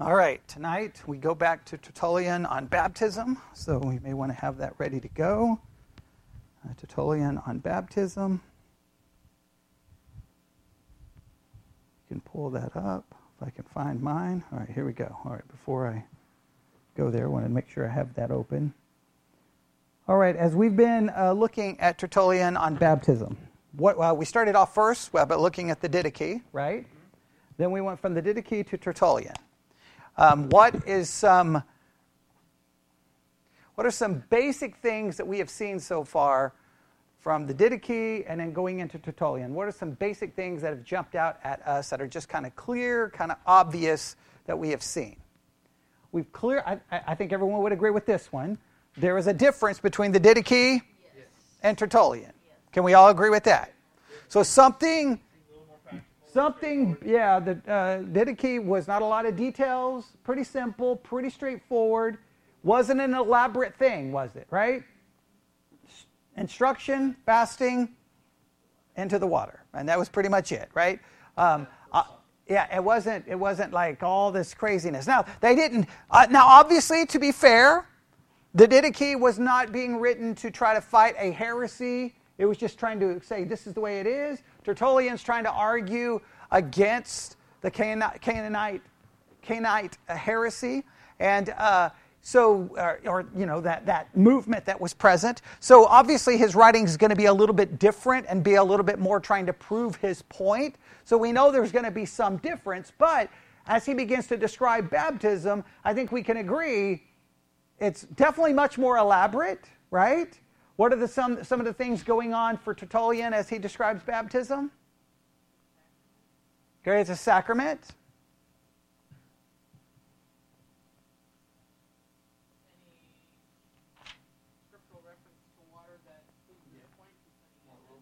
All right, tonight we go back to Tertullian on baptism, so we may want to have that ready to go. Uh, Tertullian on baptism. You can pull that up if I can find mine. All right, here we go. All right, before I go there, I want to make sure I have that open. All right, as we've been uh, looking at Tertullian on baptism, what, well, we started off first by looking at the Didache, right? Then we went from the Didache to Tertullian. Um, what is some what are some basic things that we have seen so far from the Didache and then going into Tertullian? What are some basic things that have jumped out at us that are just kind of clear, kind of obvious that we have seen? We've clear. I, I think everyone would agree with this one. There is a difference between the Didache yes. and Tertullian. Yes. Can we all agree with that? So something Something, yeah, the uh, Didache was not a lot of details, pretty simple, pretty straightforward. Wasn't an elaborate thing, was it, right? Instruction, fasting, into the water. And that was pretty much it, right? Um, uh, yeah, it wasn't, it wasn't like all this craziness. Now, they didn't, uh, now obviously, to be fair, the Didache was not being written to try to fight a heresy. It was just trying to say, this is the way it is. Tertullian's trying to argue against the Cainite, Cainite heresy. And uh, so, or, uh, or, you know, that, that movement that was present. So obviously his writing is going to be a little bit different and be a little bit more trying to prove his point. So we know there's going to be some difference. But as he begins to describe baptism, I think we can agree it's definitely much more elaborate, right? What are the, some, some of the things going on for Tertullian as he describes baptism? Okay, it's a sacrament.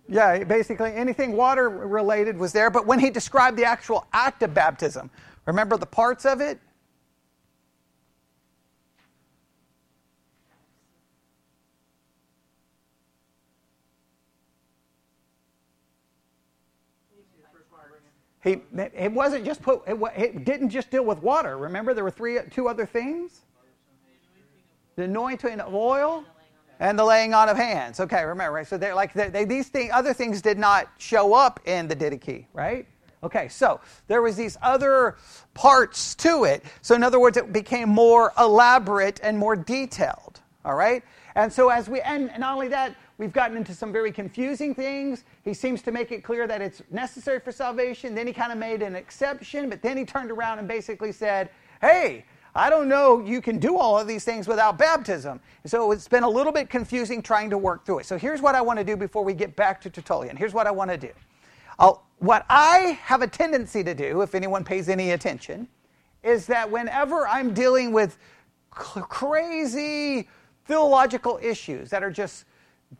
Yeah, basically anything water related was there. But when he described the actual act of baptism, remember the parts of it? He, it wasn't just put, it, it didn't just deal with water. Remember, there were three, two other things the anointing of oil and the laying on of hands. Okay, remember, right? So they're like they, they, these thing, other things did not show up in the Didache, right? Okay, so there was these other parts to it. So in other words, it became more elaborate and more detailed. All right, and so as we and not only that, We've gotten into some very confusing things. He seems to make it clear that it's necessary for salvation. Then he kind of made an exception, but then he turned around and basically said, Hey, I don't know you can do all of these things without baptism. So it's been a little bit confusing trying to work through it. So here's what I want to do before we get back to Tertullian. Here's what I want to do. I'll, what I have a tendency to do, if anyone pays any attention, is that whenever I'm dealing with crazy theological issues that are just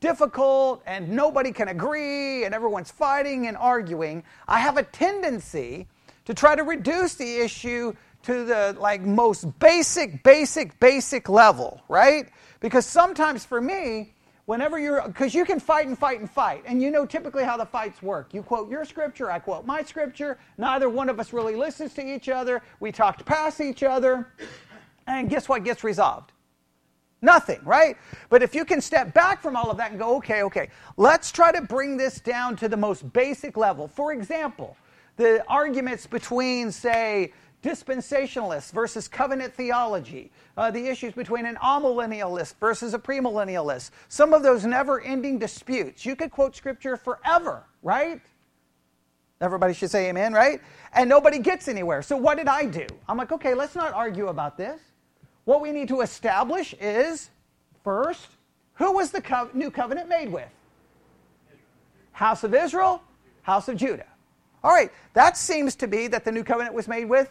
difficult and nobody can agree and everyone's fighting and arguing, I have a tendency to try to reduce the issue to the like most basic basic basic level, right? Because sometimes for me, whenever you're because you can fight and fight and fight and you know typically how the fights work. You quote your scripture i quote my scripture. Neither one of us really listens to each other. We talked past each other. And guess what gets resolved Nothing, right? But if you can step back from all of that and go, okay, okay, let's try to bring this down to the most basic level. For example, the arguments between, say, dispensationalists versus covenant theology, uh, the issues between an amillennialist versus a premillennialist, some of those never ending disputes. You could quote scripture forever, right? Everybody should say amen, right? And nobody gets anywhere. So what did I do? I'm like, okay, let's not argue about this. What we need to establish is first, who was the co- new covenant made with? House of Israel, house of Judah. All right, that seems to be that the new covenant was made with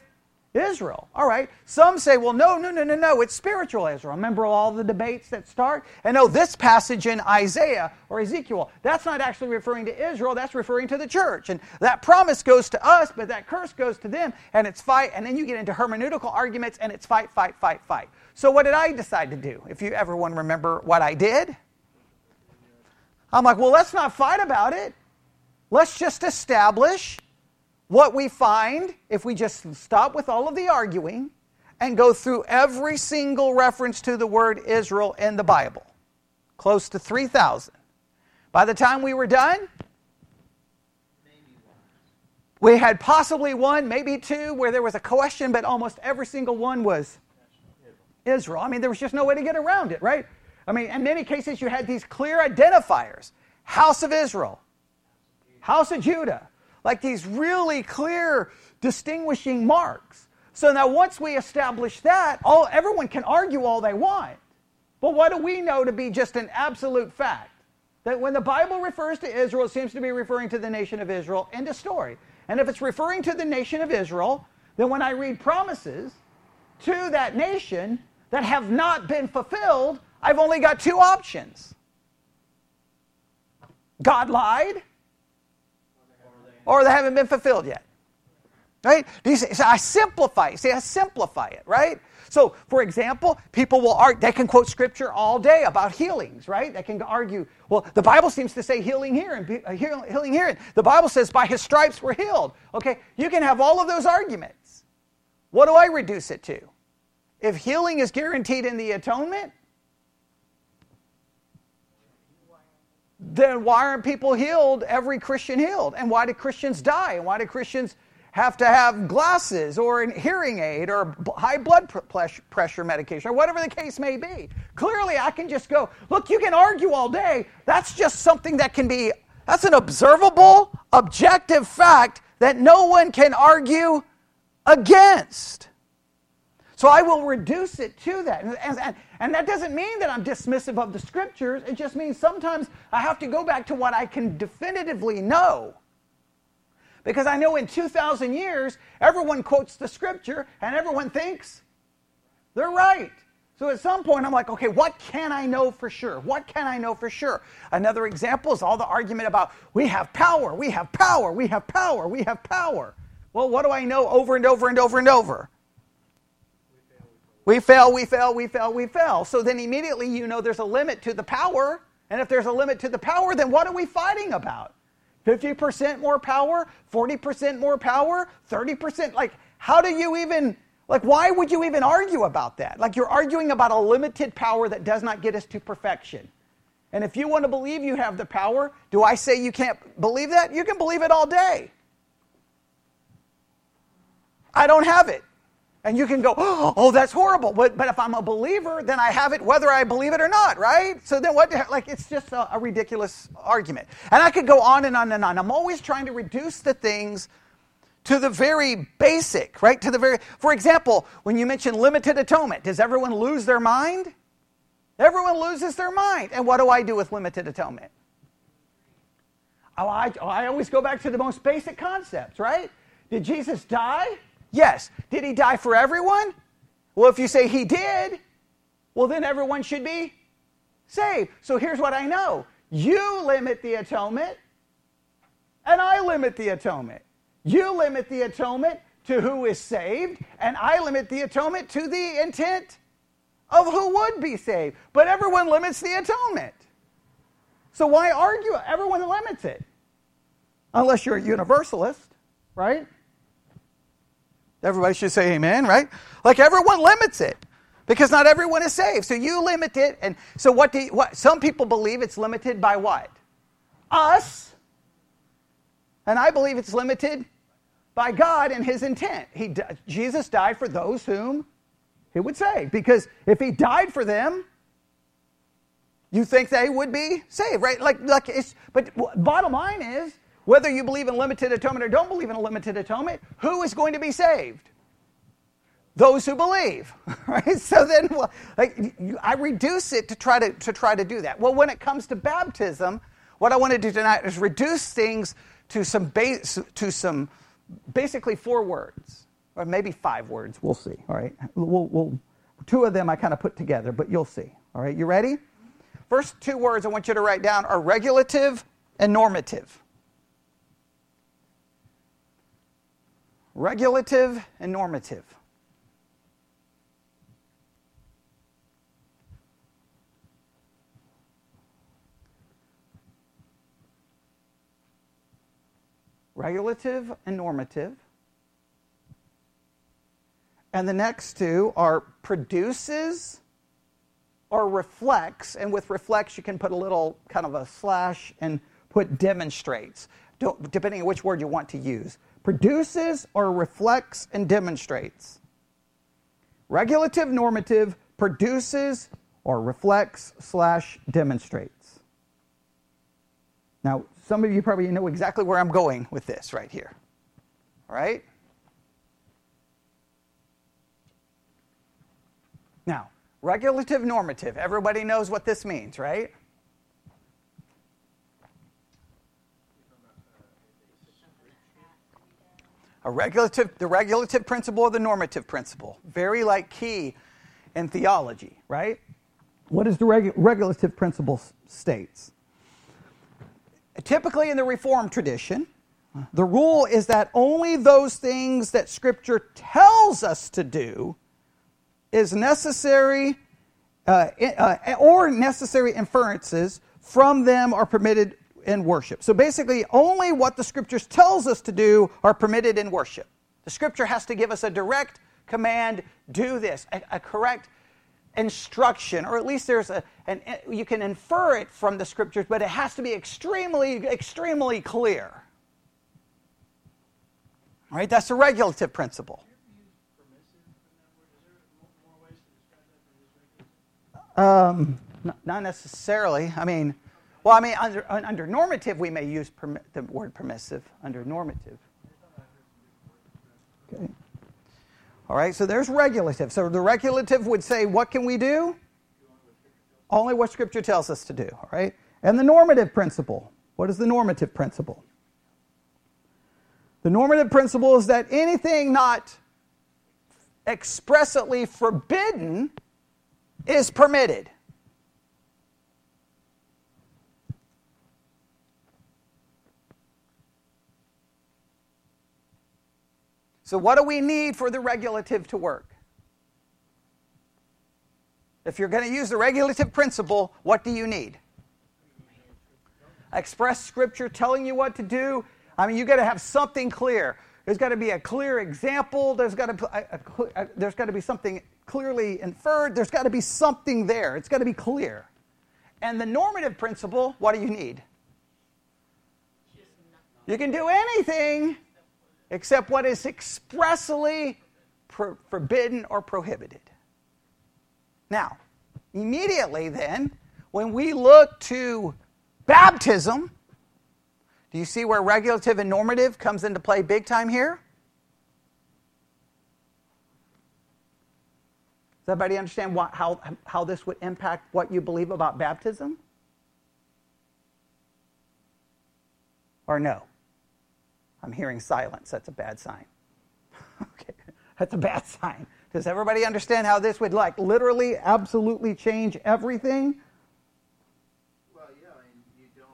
Israel. All right. Some say, well, no, no, no, no, no. It's spiritual Israel. Remember all the debates that start? And no, this passage in Isaiah or Ezekiel, that's not actually referring to Israel. That's referring to the church. And that promise goes to us, but that curse goes to them. And it's fight. And then you get into hermeneutical arguments and it's fight, fight, fight, fight. So what did I decide to do? If you ever want to remember what I did, I'm like, well, let's not fight about it. Let's just establish what we find, if we just stop with all of the arguing, and go through every single reference to the word Israel in the Bible, close to 3,000. By the time we were done, we had possibly one, maybe two, where there was a question, but almost every single one was Israel. I mean, there was just no way to get around it, right? I mean, in many cases, you had these clear identifiers House of Israel, House of Judah, like these really clear distinguishing marks. So now, once we establish that, all, everyone can argue all they want. But what do we know to be just an absolute fact? That when the Bible refers to Israel, it seems to be referring to the nation of Israel. End of story. And if it's referring to the nation of Israel, then when I read promises to that nation that have not been fulfilled, I've only got two options God lied, or they haven't been fulfilled yet. Right? So I simplify. See, I simplify it, right? So, for example, people will argue, they can quote scripture all day about healings, right? They can argue, well, the Bible seems to say healing here and uh, healing here. And the Bible says by his stripes we're healed. Okay, you can have all of those arguments. What do I reduce it to? If healing is guaranteed in the atonement, then why aren't people healed, every Christian healed? And why do Christians die? And why do Christians have to have glasses or a hearing aid or high blood pressure medication or whatever the case may be? Clearly, I can just go, look, you can argue all day. That's just something that can be, that's an observable, objective fact that no one can argue against. So I will reduce it to that. And, and, and, that doesn't mean that I'm dismissive of the scriptures. It just means sometimes I have to go back to what I can definitively know. Because I know in 2,000 years, everyone quotes the scripture and everyone thinks they're right. So at some point, I'm like, okay, what can I know for sure? What can I know for sure? Another example is all the argument about we have power, we have power, we have power, we have power. Well, what do I know over and over and over and over? We fail, we fail, we fail, we fail. So then immediately you know there's a limit to the power. And if there's a limit to the power, then what are we fighting about? 50% more power? 40% more power? 30%? Like, how do you even, like, why would you even argue about that? Like, you're arguing about a limited power that does not get us to perfection. And if you want to believe you have the power, do I say you can't believe that? You can believe it all day. I don't have it. And you can go, oh, that's horrible. But, but if I'm a believer, then I have it whether I believe it or not, right? So then what, like, it's just a, a ridiculous argument. And I could go on and on and on. I'm always trying to reduce the things to the very basic, right? To the very, for example, when you mention limited atonement, does everyone lose their mind? Everyone loses their mind. And what do I do with limited atonement? Oh, I, oh, I always go back to the most basic concepts, right? Did Jesus die? Yes. Did he die for everyone? Well, if you say he did, well, then everyone should be saved. So here's what I know you limit the atonement, and I limit the atonement. You limit the atonement to who is saved, and I limit the atonement to the intent of who would be saved. But everyone limits the atonement. So why argue? Everyone limits it. Unless you're a universalist, right? Everybody should say amen, right? Like everyone limits it because not everyone is saved. So you limit it. And so what do you, what, some people believe it's limited by what? Us. And I believe it's limited by God and his intent. He, Jesus died for those whom he would save. Because if he died for them, you think they would be saved, right? Like, like it's, but bottom line is, whether you believe in limited atonement or don't believe in a limited atonement, who is going to be saved? Those who believe, right? So then, like, I reduce it to try to, to try to do that. Well, when it comes to baptism, what I want to do tonight is reduce things to some base, to some basically four words, or maybe five words. We'll see. All right, we'll, we'll two of them I kind of put together, but you'll see. All right, you ready? First two words I want you to write down are regulative and normative. Regulative and normative. Regulative and normative. And the next two are produces or reflects. And with reflects, you can put a little kind of a slash and put demonstrates, depending on which word you want to use. Produces or reflects and demonstrates. Regulative normative produces or reflects slash demonstrates. Now, some of you probably know exactly where I'm going with this right here. All right? Now, regulative normative. Everybody knows what this means, right? A regulative, the regulative principle or the normative principle. Very like key in theology, right? What does the regu- regulative principle states? Typically in the Reformed tradition, the rule is that only those things that Scripture tells us to do is necessary uh, uh, or necessary inferences from them are permitted in worship. So basically, only what the Scriptures tells us to do are permitted in worship. The Scripture has to give us a direct command: do this, a, a correct instruction, or at least there's a, an, you can infer it from the Scriptures, but it has to be extremely, extremely clear. All right, that's a regulative principle. Um, not necessarily. I mean, well, I mean, under, under normative, we may use permi- the word permissive under normative. Okay. All right, so there's regulative. So the regulative would say, what can we do? Only what Scripture tells us to do. All right? And the normative principle. What is the normative principle? The normative principle is that anything not expressly forbidden is permitted. So, what do we need for the regulative to work? If you're going to use the regulative principle, what do you need? Express scripture telling you what to do I mean, you got to have something clear. There's got to be a clear example. There's got to a, a, a, there's got to be something clearly inferred. There's got to be something there. It's got to be clear. And the normative principle, what do you need? You can do anything except what is expressly pro- forbidden or prohibited. Now, immediately then, when we look to baptism, do you see where regulative and normative comes into play big time here? Does everybody understand what, how, how this would impact what you believe about baptism? Or no? I'm hearing silence. That's a bad sign. okay, that's a bad sign. Does everybody understand how this would like literally, absolutely change everything? Well, yeah, and you don't.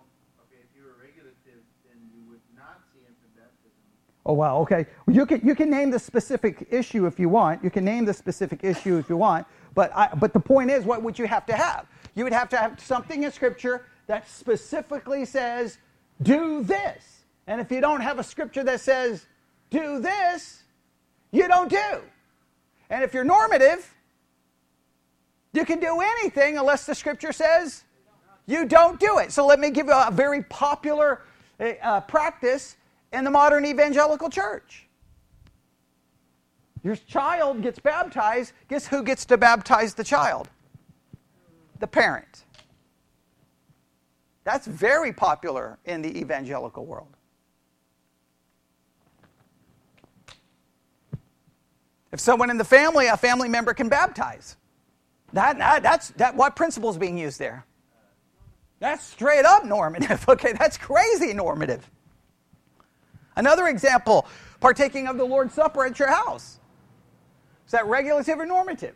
Okay, if you were regulative, then you would not see infant baptism. Oh, wow, okay. You can, you can name the specific issue if you want. You can name the specific issue if you want. But, I, but the point is, what would you have to have? You would have to have something in Scripture that specifically says, do this. And if you don't have a Scripture that says, do this, you don't do. And if you're normative, you can do anything unless the Scripture says you don't do it. So let me give you a very popular uh, practice in the modern evangelical church. Your child gets baptized. Guess who gets to baptize the child? The parent. That's very popular in the evangelical world. If someone in the family, a family member can baptize. That, that, that's that, what principle is being used there? That's straight up normative. Okay, that's crazy normative. Another example, partaking of the Lord's Supper at your house. Is that regulative or normative?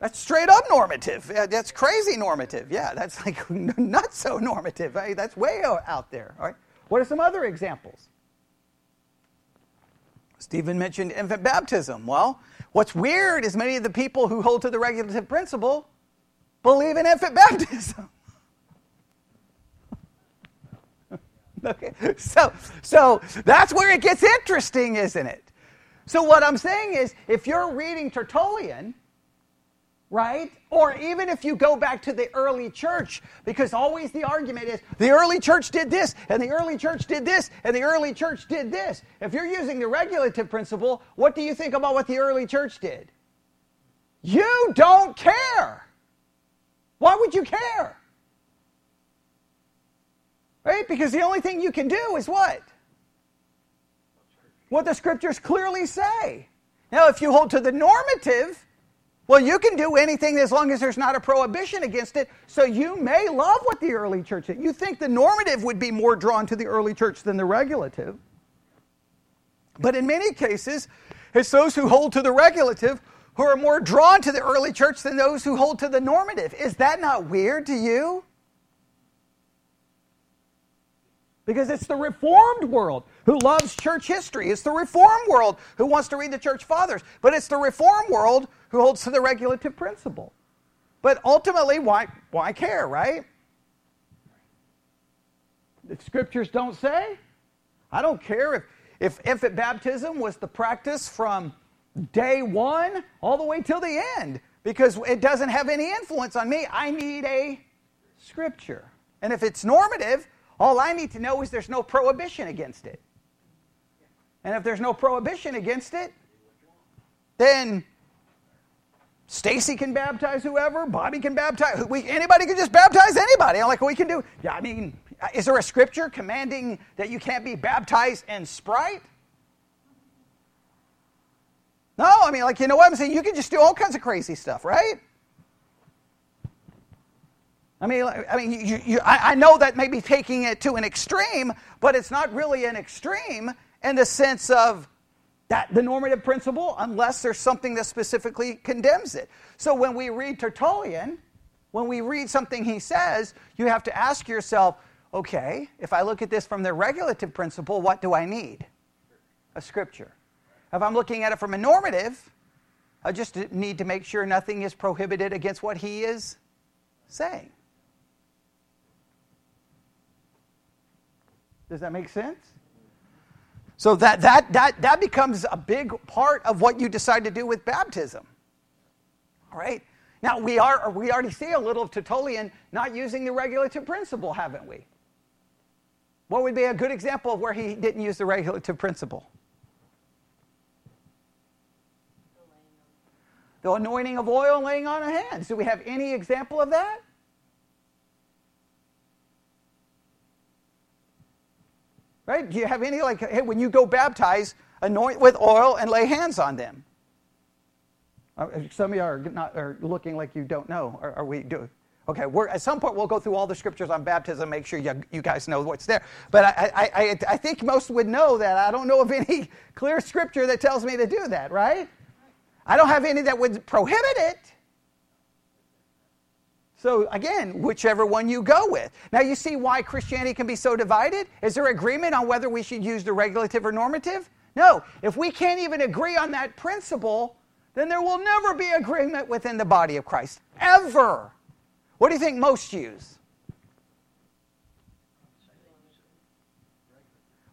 That's straight up normative. That's crazy normative. Yeah, that's like not so normative. That's way out there. All right. What are some other examples? Stephen mentioned infant baptism. Well, what's weird is many of the people who hold to the regulative principle believe in infant baptism. okay. So, so that's where it gets interesting, isn't it? So, what I'm saying is, if you're reading Tertullian, right? Or even if you go back to the early church, because always the argument is the early church did this, and the early church did this, and the early church did this. If you're using the regulative principle, what do you think about what the early church did? You don't care. Why would you care? Right? Because the only thing you can do is what? What the scriptures clearly say. Now, if you hold to the normative, well, you can do anything as long as there's not a prohibition against it. So you may love what the early church did. You think the normative would be more drawn to the early church than the regulative. But in many cases, it's those who hold to the regulative who are more drawn to the early church than those who hold to the normative. Is that not weird to you? Because it's the reformed world who loves church history. It's the reform world who wants to read the church fathers. But it's the reform world who holds to the regulative principle. But ultimately, why, why care, right? The scriptures don't say. I don't care if, if infant baptism was the practice from day one all the way till the end because it doesn't have any influence on me. I need a scripture. And if it's normative, all I need to know is there's no prohibition against it. And if there's no prohibition against it, then Stacy can baptize whoever, Bobby can baptize, we, anybody can just baptize anybody. I'm like, we can do, yeah, I mean, uh, is there a scripture commanding that you can't be baptized in Sprite? No, I mean, like, you know what I'm saying? You can just do all kinds of crazy stuff, right? I mean, I mean, you, you, I, I know that may be taking it to an extreme, but it's not really an extreme in the sense of that the normative principle, unless there's something that specifically condemns it. So when we read Tertullian, when we read something he says, you have to ask yourself, okay, if I look at this from the regulative principle, what do I need? A scripture. If I'm looking at it from a normative, I just need to make sure nothing is prohibited against what he is saying. Does that make sense? So that, that, that, that becomes a big part of what you decide to do with baptism. All right? Now, we, are, we already see a little of Tertullian not using the regulative principle, haven't we? What would be a good example of where he didn't use the regulative principle? the anointing of oil laying on of hands. Do we have any example of that? Right? Do you have any, like, hey, when you go baptize, anoint with oil and lay hands on them? Uh, some of you are, not, are looking like you don't know. Are, are we doing? Okay, we're, at some point we'll go through all the scriptures on baptism, make sure you, you guys know what's there. But I, I, I, I think most would know that. I don't know of any clear scripture that tells me to do that, right? I don't have any that would prohibit it. So again, whichever one you go with. Now you see why Christianity can be so divided? Is there agreement on whether we should use the regulative or normative? No. If we can't even agree on that principle, then there will never be agreement within the body of Christ. Ever. What do you think most use?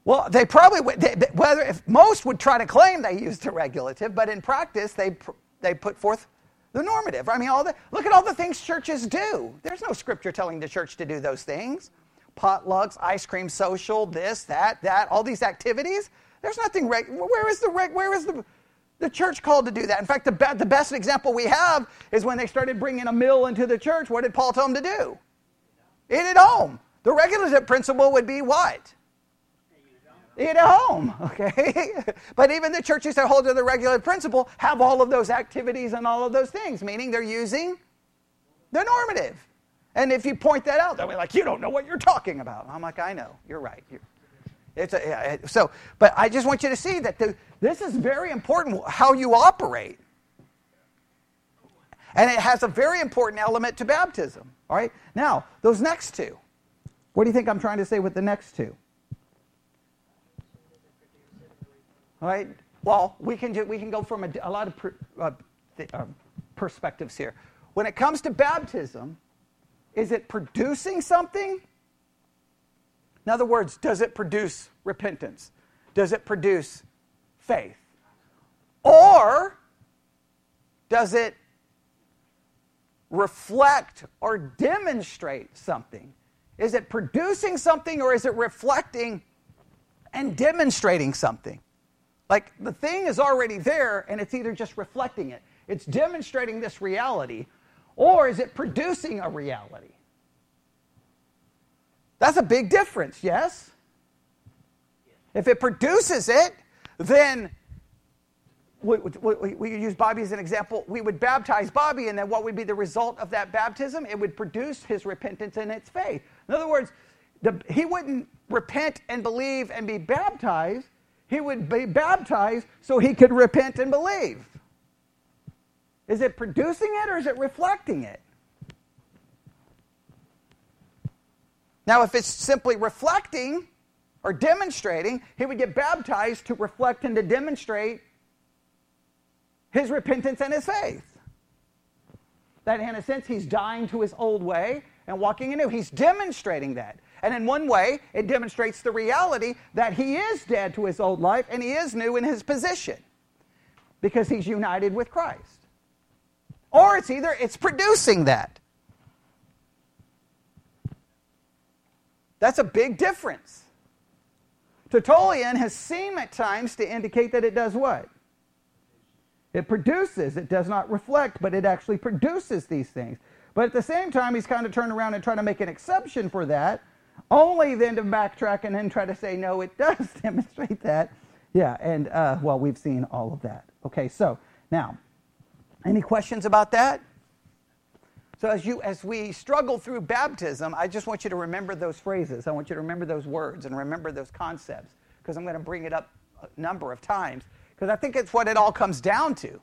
Well, they probably would, they, whether if most would try to claim they used the regulative, but in practice they they put forth the normative. I mean, all the look at all the things churches do. There's no scripture telling the church to do those things. Potlucks, ice cream social, this, that, that, all these activities. There's nothing reg- where is the reg- where is the the church called to do that. In fact, the, be- the best example we have is when they started bringing a meal into the church. What did Paul tell them to do? Eat at home. The regulative principle would be what? Eat at home, okay? but even the churches that hold to the regular principle have all of those activities and all of those things, meaning they're using the normative. And if you point that out, they'll be like, you don't know what you're talking about. I'm like, I know, you're right. You're, it's a, yeah, so, but I just want you to see that the, this is very important how you operate. And it has a very important element to baptism. All right? Now, those next two. What do you think I'm trying to say with the next two? Right. Well, we can do, we can go from a, a lot of per, uh, uh, perspectives here. When it comes to baptism, is it producing something? In other words, does it produce repentance? Does it produce faith? Or does it reflect or demonstrate something? Is it producing something or is it reflecting and demonstrating something? Like the thing is already there and it's either just reflecting it, it's demonstrating this reality, or is it producing a reality? That's a big difference, yes? If it produces it, then we, we, we, use Bobby as an example. We would baptize Bobby, and then what would be the result of that baptism? It would produce his repentance and its faith. In other words, the, he wouldn't repent and believe and be baptized. He would be baptized so he could repent and believe. Is it producing it or is it reflecting it? Now, if it's simply reflecting or demonstrating, he would get baptized to reflect and to demonstrate his repentance and his faith. That, in a sense, he's dying to his old way and walking anew. He's demonstrating that. And in one way, it demonstrates the reality that he is dead to his old life and he is new in his position because he's united with Christ. Or it's either it's producing that. That's a big difference. Tertullian has seemed at times to indicate that it does what? It produces, it does not reflect, but it actually produces these things. But at the same time, he's kind of turned around and trying to make an exception for that, only then to backtrack and then try to say, no, it does demonstrate that. Yeah, and uh, well, we've seen all of that. Okay, so now, any questions about that? So as you as we struggle through baptism, I just want you to remember those phrases. I want you to remember those words and remember those concepts because I'm going to bring it up a number of times because I think it's what it all comes down to.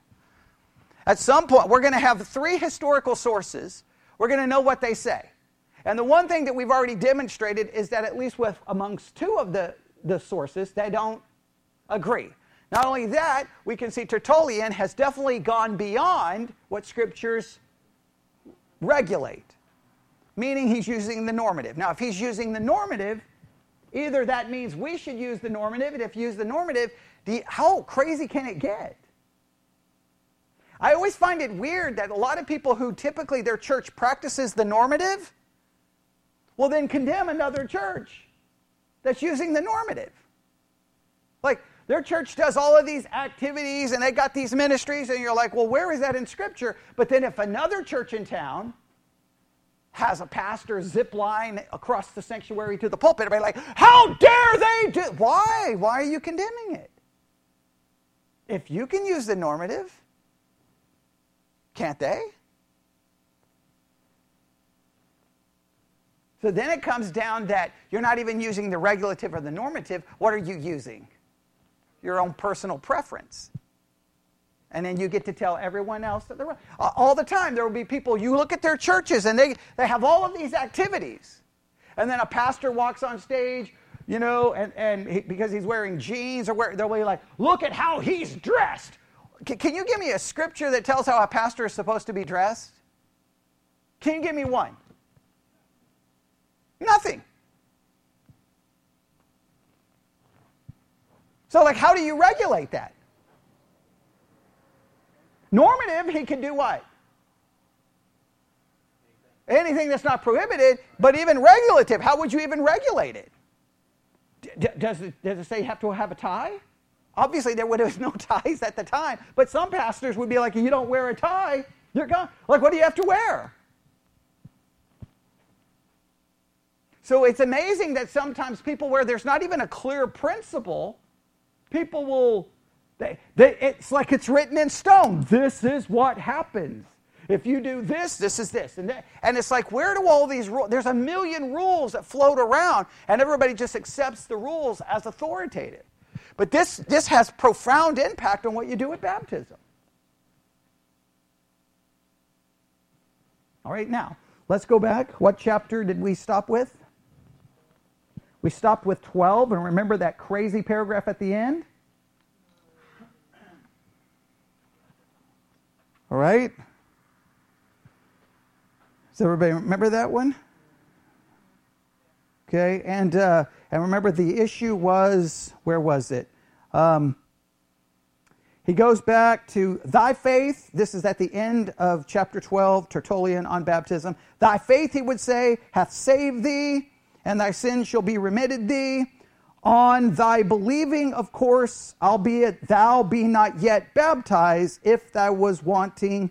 At some point, we're going to have three historical sources. We're going to know what they say. And the one thing that we've already demonstrated is that at least with amongst two of the, the sources, they don't agree. Not only that, we can see Tertullian has definitely gone beyond what scriptures regulate, meaning he's using the normative. Now, if he's using the normative, either that means we should use the normative, and if you use the normative, how crazy can it get? I always find it weird that a lot of people who typically their church practices the normative will then condemn another church that's using the normative. Like, their church does all of these activities and they got these ministries, and you're like, well, where is that in Scripture? But then if another church in town has a pastor zip line across the sanctuary to the pulpit, everybody like, how dare they do? Why? Why are you condemning it? If you can use the normative, can't they? So then it comes down that you're not even using the regulative or the normative. What are you using? Your own personal preference. And then you get to tell everyone else that they're wrong. All the time, there will be people, you look at their churches and they, they have all of these activities. And then a pastor walks on stage you know, and, and he, because he's wearing jeans or where they'll be like, look at how he's dressed. Can, can you give me a scripture that tells how a pastor is supposed to be dressed? Can you give me one? Nothing. So, like, how do you regulate that? Normative, he can do what? Anything that's not prohibited, but even regulative, how would you even regulate it? does it, does it say you have to have a tie? Obviously, there was no ties at the time, but some pastors would be like, you don't wear a tie, you're gone. Like, what do you have to wear? So it's amazing that sometimes people, where there's not even a clear principle, people will, they, they, it's like it's written in stone. This is what happens. If you do this, this is this. And, that, and it's like, where do all these rules? There's a million rules that float around, and everybody just accepts the rules as authoritative. But this, this has profound impact on what you do at baptism. All right, now, let's go back. What chapter did we stop with? We stopped with 12, and remember that crazy paragraph at the end? All right. Does everybody remember that one? Okay, and uh, and remember the issue was where was it? Um, he goes back to thy faith. This is at the end of chapter 12, Tertullian on baptism. Thy faith, he would say, hath saved thee, and thy sins shall be remitted thee. On thy believing, of course, albeit thou be not yet baptized, if thou was wanting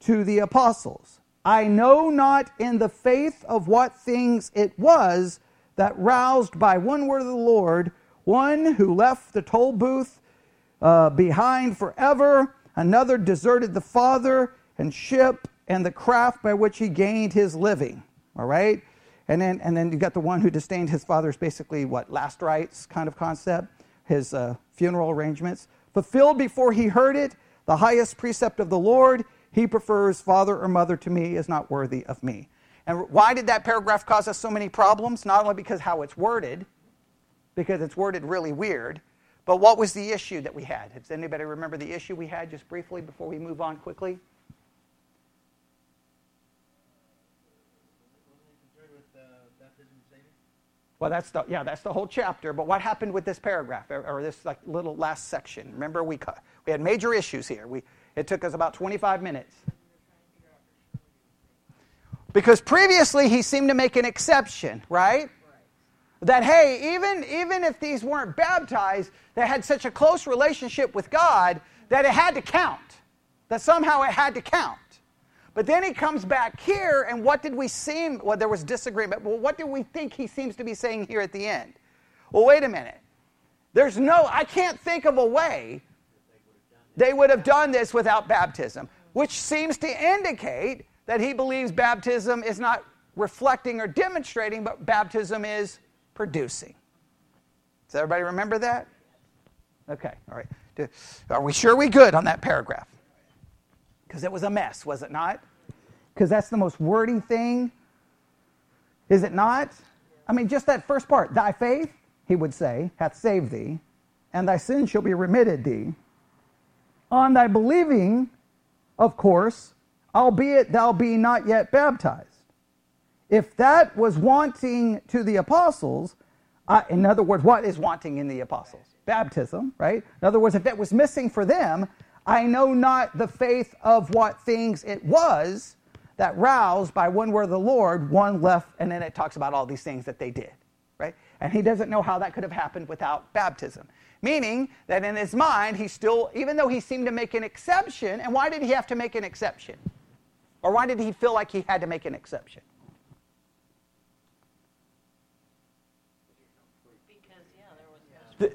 to the apostles. I know not in the faith of what things it was that roused by one word of the Lord, one who left the toll booth uh, behind forever. Another deserted the father and ship and the craft by which he gained his living. All right? And then, and then you got the one who disdained his father's basically what, last rites kind of concept, his uh, funeral arrangements. Fulfilled before he heard it, the highest precept of the Lord, he prefers father or mother to me is not worthy of me. And why did that paragraph cause us so many problems? Not only because how it's worded, because it's worded really weird, but what was the issue that we had? Does anybody remember the issue we had just briefly before we move on quickly? Well, that's the yeah, that's the whole chapter. But what happened with this paragraph or, or this like little last section? Remember, we we had major issues here. We it took us about 25 minutes because previously he seemed to make an exception, right? that hey even even if these weren't baptized they had such a close relationship with god that it had to count that somehow it had to count but then he comes back here and what did we seem well there was disagreement well what do we think he seems to be saying here at the end well wait a minute there's no i can't think of a way they would have done this without baptism which seems to indicate that he believes baptism is not reflecting or demonstrating but baptism is producing. Does everybody remember that? Okay, all right. Are we sure we good on that paragraph? Because it was a mess, was it not? Because that's the most wordy thing. Is it not? I mean, just that first part. Thy faith, he would say, hath saved thee, and thy sins shall be remitted thee. On thy believing, of course, albeit thou be not yet baptized. If that was wanting to the apostles, in other words, what is wanting in the apostles? Baptism, right? In other words, if that was missing for them, I know not the faith of what things it was that roused by one word of the Lord, one left, and then it talks about all these things that they did, right? And he doesn't know how that could have happened without baptism. Meaning that in his mind, he still, even though he seemed to make an exception, and why did he have to make an exception? Or why did he feel like he had to make an exception?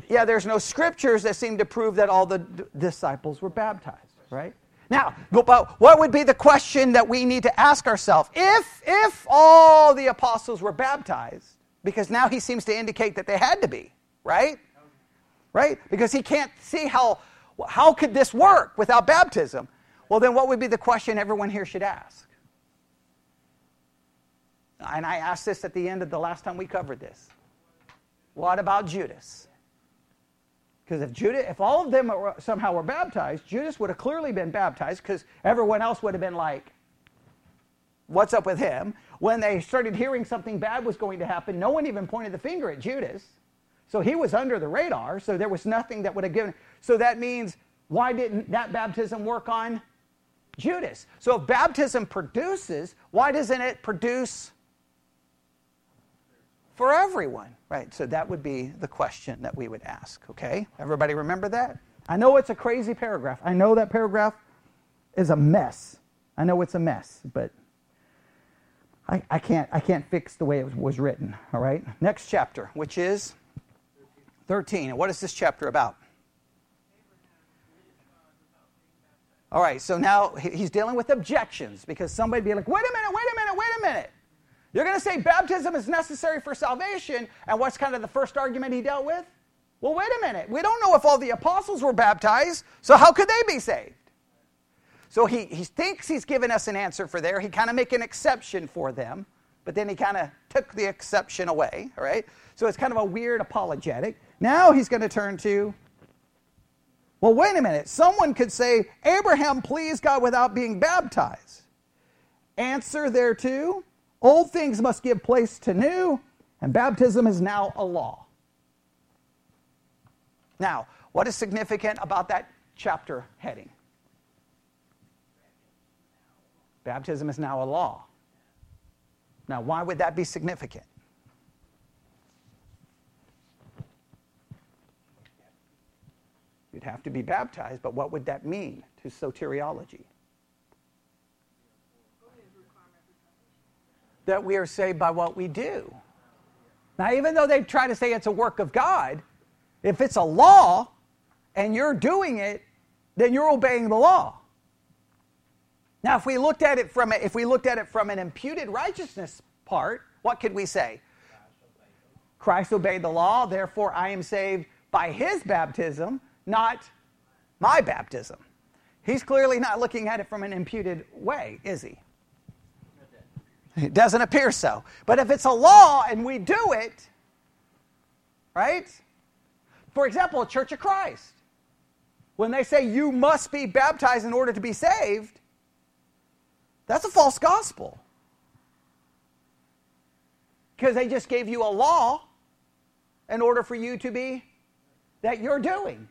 Yeah, there's no scriptures that seem to prove that all the d- disciples were baptized, right? Now, but what would be the question that we need to ask ourselves? If, if all the apostles were baptized, because now he seems to indicate that they had to be, right? Right? Because he can't see how, how could this work without baptism? Well, then what would be the question everyone here should ask? And I asked this at the end of the last time we covered this. What about Judas? Because if Judas, if all of them were, somehow were baptized, Judas would have clearly been baptized because everyone else would have been like, what's up with him? When they started hearing something bad was going to happen, no one even pointed the finger at Judas. So he was under the radar, so there was nothing that would have given. So that means, why didn't that baptism work on Judas? So if baptism produces, why doesn't it produce for everyone? Right, so that would be the question that we would ask, okay? Everybody remember that? I know it's a crazy paragraph. I know that paragraph is a mess. I know it's a mess, but I, I, can't, I can't fix the way it was, written, all right? Next chapter, which is 13. And what is this chapter about? All right, so now he's dealing with objections because somebody would be like, wait a minute, wait a minute, wait a minute. You're going to say baptism is necessary for salvation, and what's kind of the first argument he dealt with? Well, wait a minute. We don't know if all the apostles were baptized, so how could they be saved? So he, he thinks he's given us an answer for there. He kind of make an exception for them, but then he kind of took the exception away, all right? So it's kind of a weird apologetic. Now he's going to turn to, well, wait a minute. Someone could say, Abraham pleased God without being baptized. Answer there too Old things must give place to new, and baptism is now a law. Now, what is significant about that chapter heading? Baptism is now a law. Now, why would that be significant? You'd have to be baptized, but what would that mean to soteriology? That we are saved by what we do. Now, even though they try to say it's a work of God, if it's a law and you're doing it, then you're obeying the law. Now, if we looked at it from a, if we looked at it from an imputed righteousness part, what could we say? Christ obeyed the law, therefore I am saved by his baptism not my baptism. He's clearly not looking at it from an imputed way, is he? It doesn't appear so. But if it's a law and we do it, right? For example, Church of Christ, when they say you must be baptized in order to be saved, that's a false gospel. Because they just gave you a law in order for you to be that you're doing.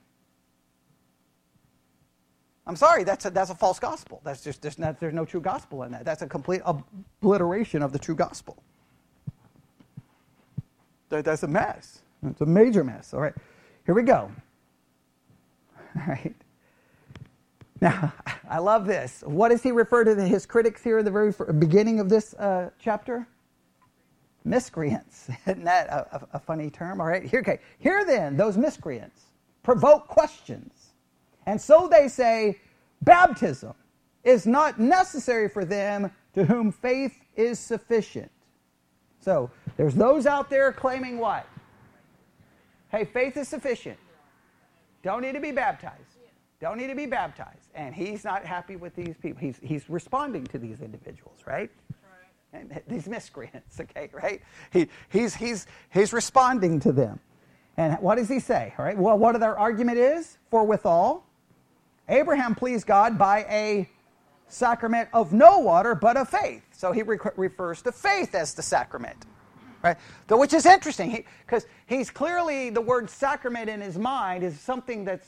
I'm sorry, that's a, that's a false gospel. That's just, there's, not, there's no true gospel in that. That's a complete obliteration of the true gospel. That, that's a mess. It's a major mess. All right, here we go. All right. Now, I love this. What does he refer to his critics here at the very beginning of this uh, chapter? Miscreants. Isn't that a, a, a funny term? All right. Here, okay. Here then, those miscreants provoke questions and so they say baptism is not necessary for them to whom faith is sufficient. So there's those out there claiming what? Hey, faith is sufficient. Don't need to be baptized. Don't need to be baptized. And he's not happy with these people. He's, he's responding to these individuals, right? And these miscreants, okay, right? He, he's, he's, he's responding to them. And what does he say? All right. Well, what their argument is? For withal, Abraham pleased God by a sacrament of no water, but of faith. So he re- refers to faith as the sacrament, right? So, which is interesting because he, he's clearly the word sacrament in his mind is something that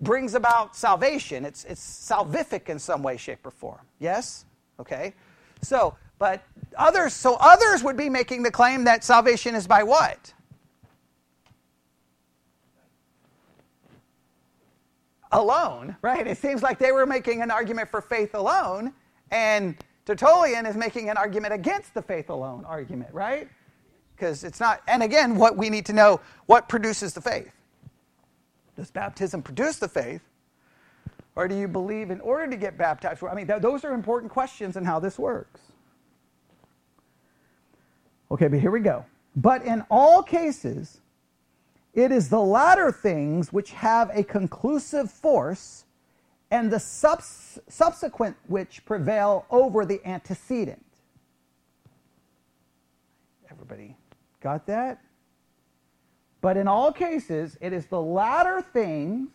brings about salvation. It's it's salvific in some way, shape, or form. Yes, okay. So, but others, so others would be making the claim that salvation is by what? Alone, right? It seems like they were making an argument for faith alone, and Tertullian is making an argument against the faith alone argument, right? Because it's not, and again, what we need to know what produces the faith? Does baptism produce the faith? Or do you believe in order to get baptized? I mean, th- those are important questions in how this works. Okay, but here we go. But in all cases, it is the latter things which have a conclusive force, and the subs- subsequent which prevail over the antecedent. Everybody got that? But in all cases, it is the latter things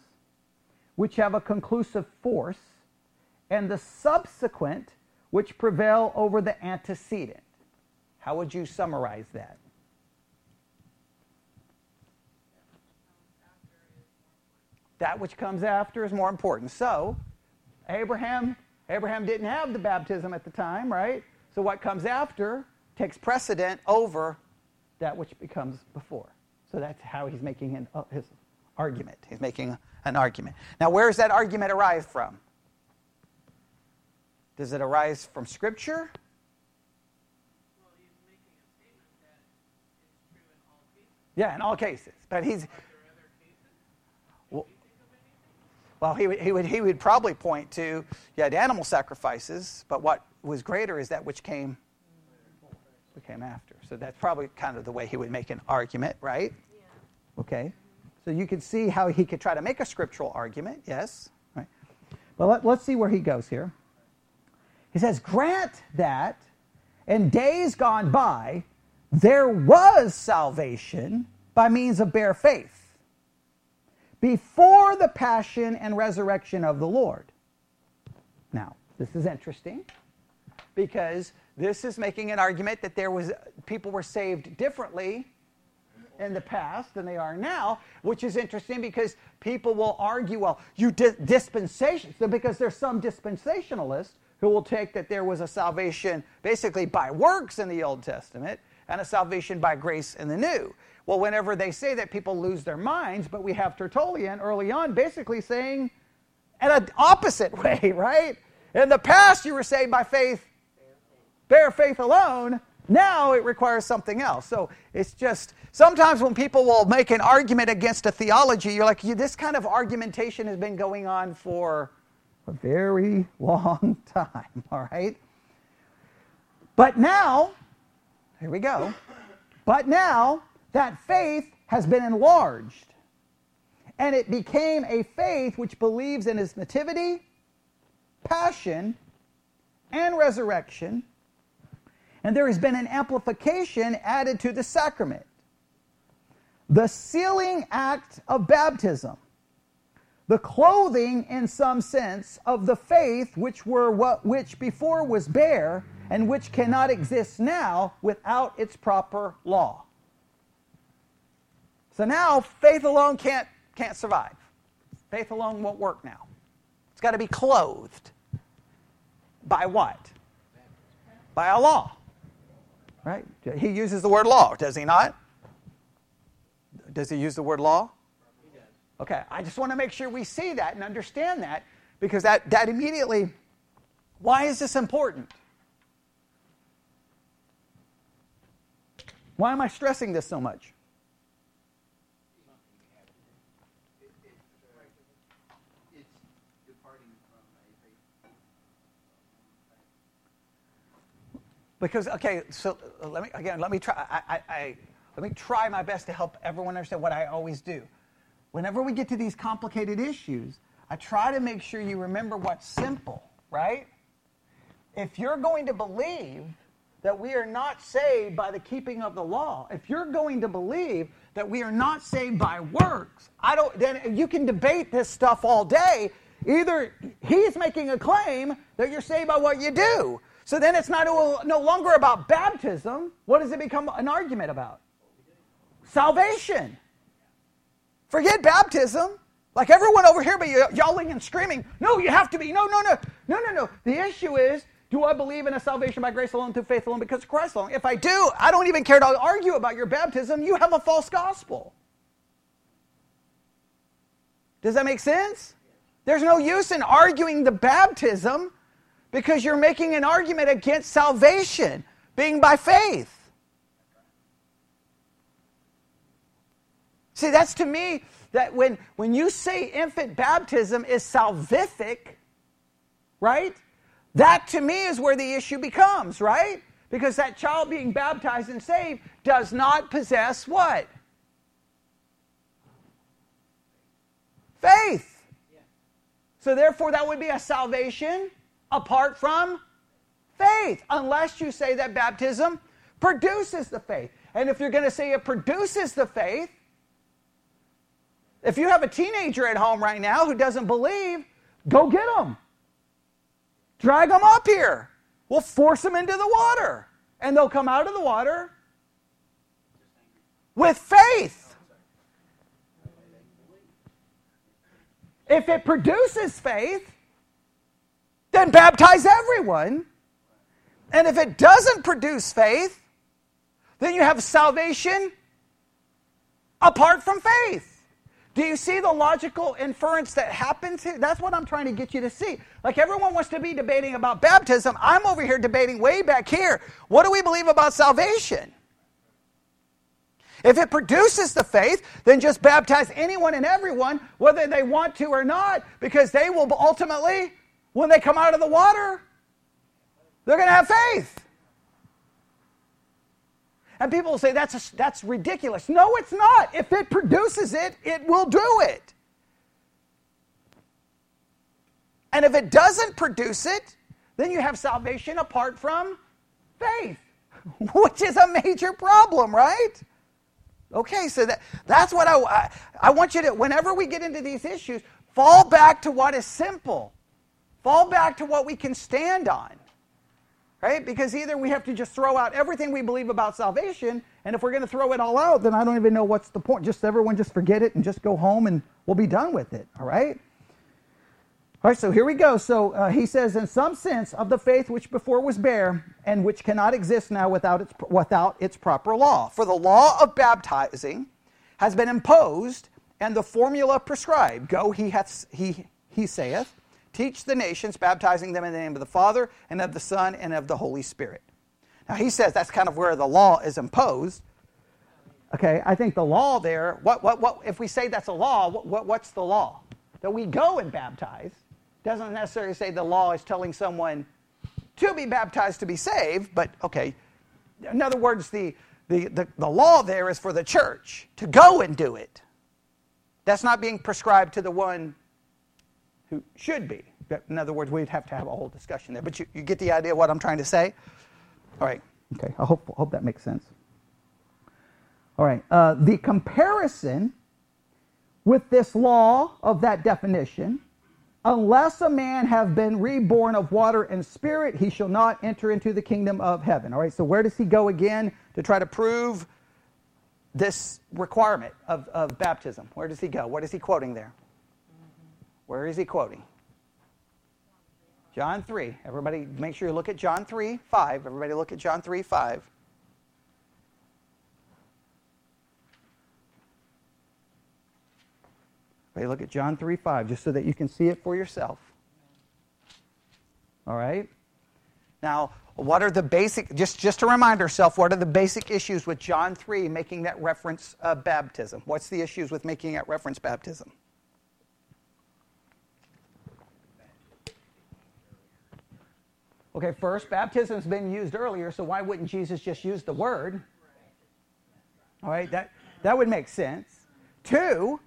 which have a conclusive force, and the subsequent which prevail over the antecedent. How would you summarize that? That which comes after is more important. So, Abraham, Abraham didn't have the baptism at the time, right? So what comes after takes precedent over that which becomes before. So that's how he's making an, uh, his argument. He's making an argument. Now, where does that argument arise from? Does it arise from Scripture? Yeah, in all cases. But he's Well, he would, he would, he would probably point to, you had animal sacrifices, but what was greater is that which came, came after. So that's probably kind of the way he would make an argument, right? Yeah. Okay. So you can see how he could try to make a scriptural argument, yes. Right. Well, let, let's see where he goes here. He says, Grant that in days gone by, there was salvation by means of bare faith before the passion and resurrection of the Lord. Now, this is interesting because this is making an argument that there was people were saved differently in the past than they are now, which is interesting because people will argue, well, you di- dispensation, so because there's some dispensationalists who will take that there was a salvation basically by works in the Old Testament and a salvation by grace in the New. Well, whenever they say that, people lose their minds, but we have Tertullian early on basically saying in an opposite way, right? In the past, you were saved by faith, bare faith alone. Now it requires something else. So it's just sometimes when people will make an argument against a theology, you're like, this kind of argumentation has been going on for a very long time, all right? But now, here we go. But now that faith has been enlarged, and it became a faith which believes in his nativity, passion, and resurrection. And there has been an amplification added to the sacrament. The sealing act of baptism, the clothing, in some sense, of the faith which were what which before was bare and which cannot exist now without its proper law. So now faith alone can't, can't survive. Faith alone won't work now. It's got to be clothed. By what? By a law. Right? He uses the word law, does he not? Does he use the word law? Okay, I just want to make sure we see that and understand that because that, that immediately, why is this important? Why am I stressing this so much? Because okay, so uh, let me again. Let me try. I, I, I, let me try my best to help everyone understand what I always do. Whenever we get to these complicated issues, I try to make sure you remember what's simple. Right? If you're going to believe that we are not saved by the keeping of the law, if you're going to believe that we are not saved by works, I don't. Then you can debate this stuff all day. Either he's making a claim that you're saved by what you do so then it's not no longer about baptism. What does it become an argument about? Salvation. Forget baptism. Like everyone over here be yelling and screaming, no, you have to be. No, no, no. No, no, no. The issue is, do I believe in a salvation by grace alone, through faith alone, because of Christ alone? If I do, I don't even care to argue about your baptism. You have a false gospel. Does that make sense? There's no use in arguing the baptism because you're making an argument against salvation being by faith. See, that's to me that when, when you say infant baptism is salvific, right? That to me is where the issue becomes, right? Because that child being baptized and saved does not possess what? Faith. So therefore, that would be a salvation apart from faith, unless you say that baptism produces the faith. And if you're going to say it produces the faith, if you have a teenager at home right now who doesn't believe, go get them. Drag them up here. We'll force them into the water. And they'll come out of the water with faith. If it produces faith, then baptize everyone. And if it doesn't produce faith, then you have salvation apart from faith. Do you see the logical inference that happens here? That's what I'm trying to get you to see. Like everyone wants to be debating about baptism. I'm over here debating way back here. What do we believe about salvation? If it produces the faith, then just baptize anyone and everyone, whether they want to or not, because they will ultimately when they come out of the water, they're going to have faith. And people will say that's, a, that's ridiculous. No, it's not. If it produces it, it will do it. And if it doesn't produce it, then you have salvation apart from faith, which is a major problem, right? Okay, so that, that's what I, I, I want you to, whenever we get into these issues, fall back to what is simple. Fall back to what we can stand on. right? Because either we have to just throw out everything we believe about salvation, and if we're going to throw it all out, then I don't even know what's the point. Just everyone just forget it and just go home and we'll be done with it, all right? All right, so here we go. So uh, he says, in some sense, of the faith which before was bare and which cannot exist now without its, without its proper law. For the law of baptizing has been imposed, and the formula prescribed. Go, he, hath, he, he saith, teach the nations, baptizing them in the name of the Father, and of the Son, and of the Holy Spirit. Now he says that's kind of where the law is imposed. Okay, I think the law there, what, what, what, if we say that's a law, what, what, what's the law? That we go and baptize doesn't necessarily say the law is telling someone to be baptized to be saved, but okay. In other words, the, the, the, the law there is for the church to go and do it. That's not being prescribed to the one who should be. In other words, we'd have to have a whole discussion there. But you, you get the idea of what I'm trying to say? All right. Okay. I hope, hope that makes sense. All right. Uh, the comparison with this law of that definition Unless a man have been reborn of water and spirit, he shall not enter into the kingdom of heaven. All right, so where does he go again to try to prove this requirement of, of baptism? Where does he go? What is he quoting there? Where is he quoting? John 3. Everybody, make sure you look at John 3 5. Everybody, look at John 3 5. Okay, look at John 3 5, just so that you can see it for yourself. All right? Now, what are the basic, just, just to remind ourselves, what are the basic issues with John 3 making that reference uh, baptism? What's the issues with making that reference baptism? Okay, first, baptism's been used earlier, so why wouldn't Jesus just use the word? All right, that, that would make sense. Two,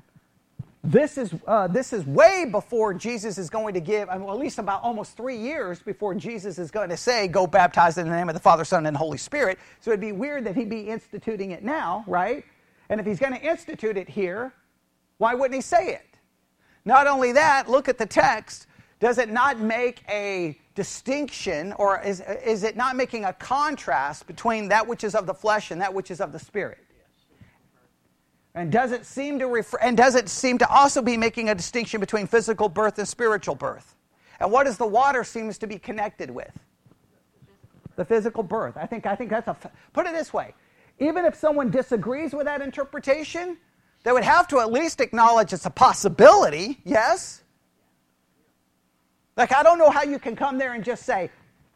this is, uh, this is way before Jesus is going to give, well, at least about almost three years before Jesus is going to say, Go baptize in the name of the Father, Son, and Holy Spirit. So it'd be weird that he'd be instituting it now, right? And if he's going to institute it here, why wouldn't he say it? Not only that, look at the text. Does it not make a distinction, or is, is it not making a contrast between that which is of the flesh and that which is of the spirit? And does it seem to refer, and does it seem to also be making a distinction between physical birth and spiritual birth? And what does the water seems to be connected with? The physical birth. I think I think that's a put it this way. Even if someone disagrees with that interpretation, they would have to at least acknowledge it's a possibility, yes? Like I don't know how you can come there and just say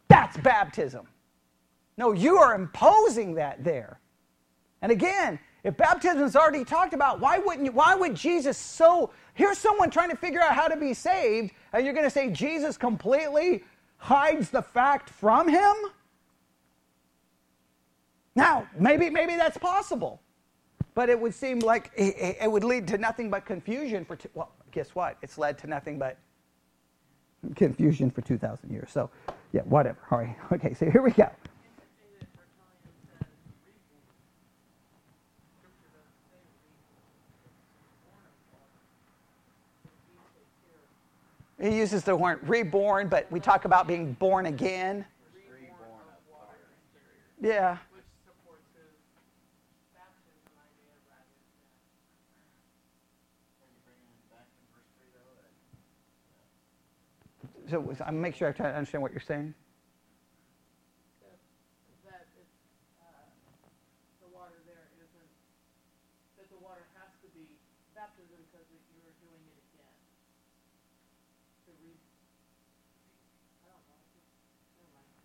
that's baptism. No, you are imposing that there. And again, if baptism is already talked about, why wouldn't you, why would Jesus so here's someone trying to figure out how to be saved, and you're going to say Jesus completely hides the fact from him? Now, maybe maybe that's possible. But it would seem like it, it would lead to nothing but confusion for two, well, guess what? It's led to nothing but confusion for 2000 years. So, yeah, whatever. All right. Okay, so here we go. He uses the word reborn, but we talk about being born again. Yeah. So I make sure I try to understand what you're saying.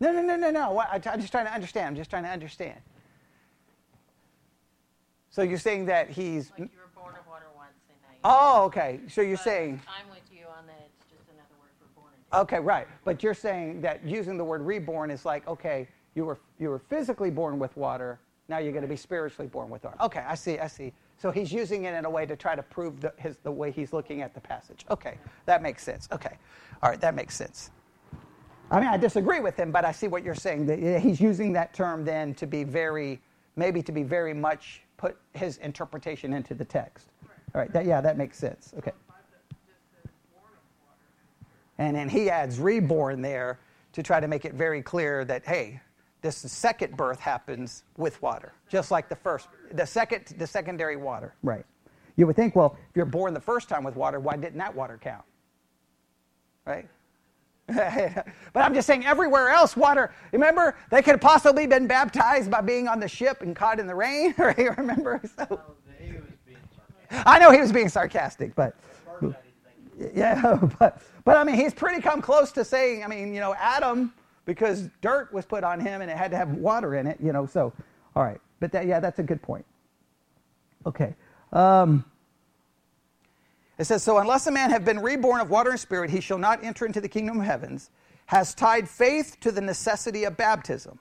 No, no, no, no, no. I'm just trying to understand. I'm just trying to understand. So you're saying that he's. Like you were born of water once and now Oh, okay. So you're but saying. I'm with you on that. It's just another word for born again. Okay, right. But you're saying that using the word reborn is like, okay, you were you were physically born with water. Now you're going to be spiritually born with water. Okay, I see. I see. So he's using it in a way to try to prove the, his, the way he's looking at the passage. Okay, that makes sense. Okay, all right, that makes sense. I mean, I disagree with him, but I see what you're saying. That he's using that term then to be very, maybe to be very much put his interpretation into the text. All right, that, yeah, that makes sense. Okay. And then he adds reborn there to try to make it very clear that, hey, this second birth happens with water, just like the first, the second, the secondary water. Right. You would think, well, if you're born the first time with water, why didn't that water count? Right? but I'm just saying, everywhere else, water. Remember, they could have possibly been baptized by being on the ship and caught in the rain. Right? Remember? So, I know he was being sarcastic, but yeah, but but I mean, he's pretty come close to saying. I mean, you know, Adam, because dirt was put on him and it had to have water in it. You know, so all right. But that, yeah, that's a good point. Okay. Um, it says, So unless a man have been reborn of water and spirit, he shall not enter into the kingdom of heavens, has tied faith to the necessity of baptism.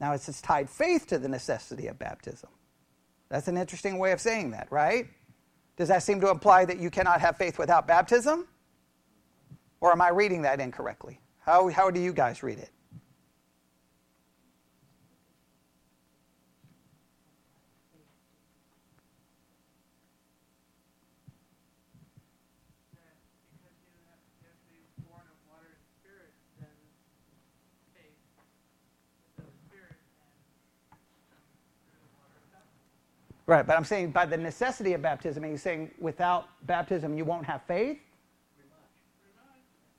Now it says tied faith to the necessity of baptism. That's an interesting way of saying that, right? Does that seem to imply that you cannot have faith without baptism? Or am I reading that incorrectly? How, how do you guys read it? Right, but I'm saying by the necessity of baptism, he's saying without baptism you won't have faith?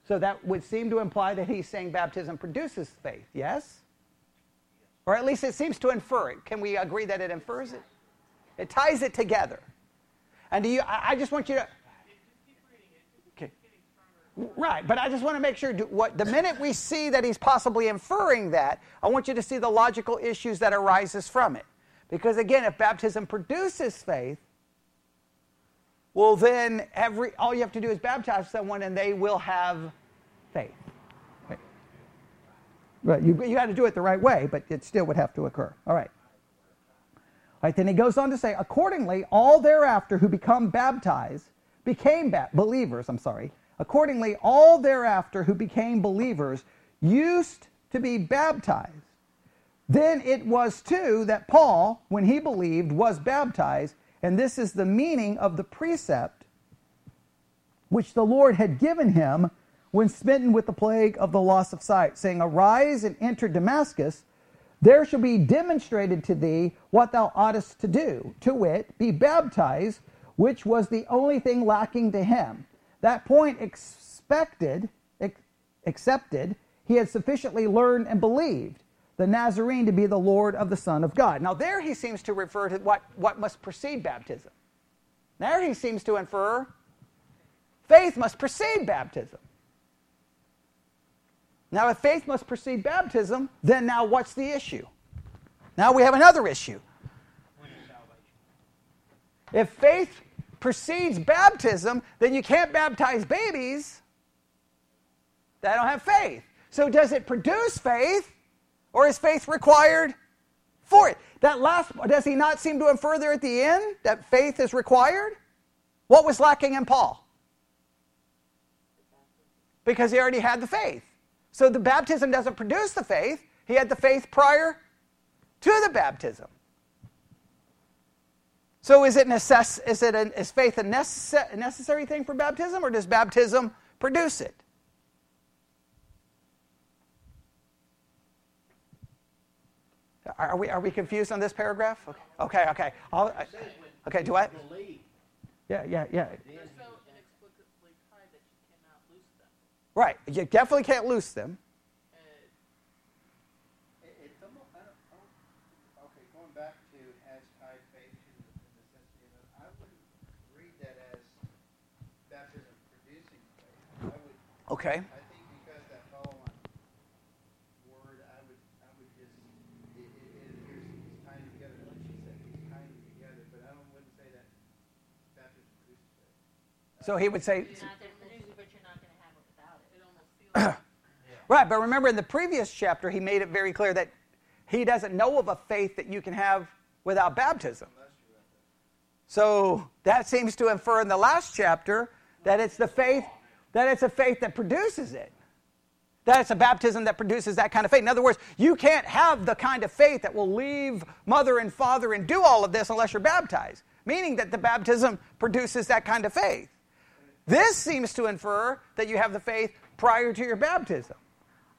So that would seem to imply that he's saying baptism produces faith, yes? Or at least it seems to infer it. Can we agree that it infers it? It ties it together. And do you, I, just want you to. Okay. Right, but I just want to make sure do, what the minute we see that he's possibly inferring that, I want you to see the logical issues that arises from it. Because again, if baptism produces faith, well, then every all you have to do is baptize someone and they will have faith. Right. right. You, you got to do it the right way, but it still would have to occur. All right. All right, then he goes on to say, accordingly, all thereafter who become baptized became ba- believers, I'm sorry. Accordingly, all thereafter who became believers used to be baptized then it was too that Paul, when he believed, was baptized, and this is the meaning of the precept which the Lord had given him when smitten with the plague of the loss of sight, saying, Arise and enter Damascus. There shall be demonstrated to thee what thou oughtest to do, to wit, be baptized, which was the only thing lacking to him. That point expected, ex- accepted, he had sufficiently learned and believed the Nazarene to be the Lord of the Son of God. Now, there he seems to refer to what, what must precede baptism. There he seems to infer faith must precede baptism. Now, if faith must precede baptism, then now what's the issue? Now we have another issue. If faith precedes baptism, then you can't baptize babies that don't have faith. So, does it produce faith or is faith required for it? That last, does he not seem to infer there at the end that faith is required? What was lacking in Paul? Because he already had the faith. So the baptism doesn't produce the faith. He had the faith prior to the baptism. So is it necess- is it a, is faith a necess- necessary thing for baptism, or does baptism produce it? Are we, are we confused on this paragraph? Okay, okay. okay. I, okay, do what? Yeah, yeah, yeah. Right, you definitely can't loose them. Okay. So he would say. right, but remember in the previous chapter, he made it very clear that he doesn't know of a faith that you can have without baptism. So that seems to infer in the last chapter that it's the faith that it's a faith that produces it. That it's a baptism that produces that kind of faith. In other words, you can't have the kind of faith that will leave mother and father and do all of this unless you're baptized, meaning that the baptism produces that kind of faith. This seems to infer that you have the faith prior to your baptism.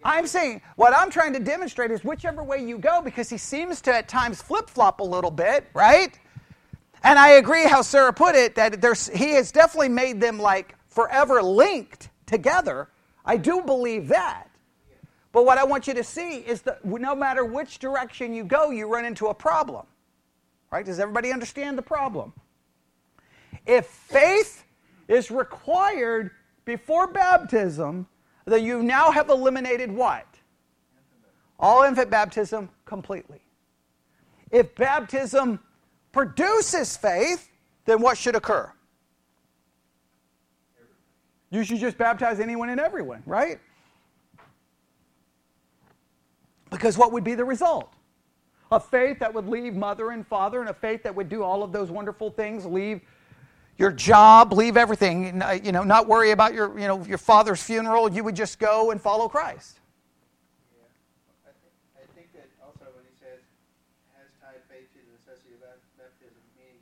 I'm saying what I'm trying to demonstrate is whichever way you go, because he seems to at times flip flop a little bit, right? And I agree how Sarah put it that there's, he has definitely made them like forever linked together. I do believe that. But what I want you to see is that no matter which direction you go, you run into a problem. Right? Does everybody understand the problem? If faith is required before baptism, then you now have eliminated what? All infant baptism completely. If baptism produces faith, then what should occur? You should just baptize anyone and everyone, right? Because what would be the result? A faith that would leave mother and father, and a faith that would do all of those wonderful things, leave your job, leave everything, uh, you know, not worry about your, you know, your father's funeral. You would just go and follow Christ. I think, that also when he says, has tied faith to the necessity of baptism, meaning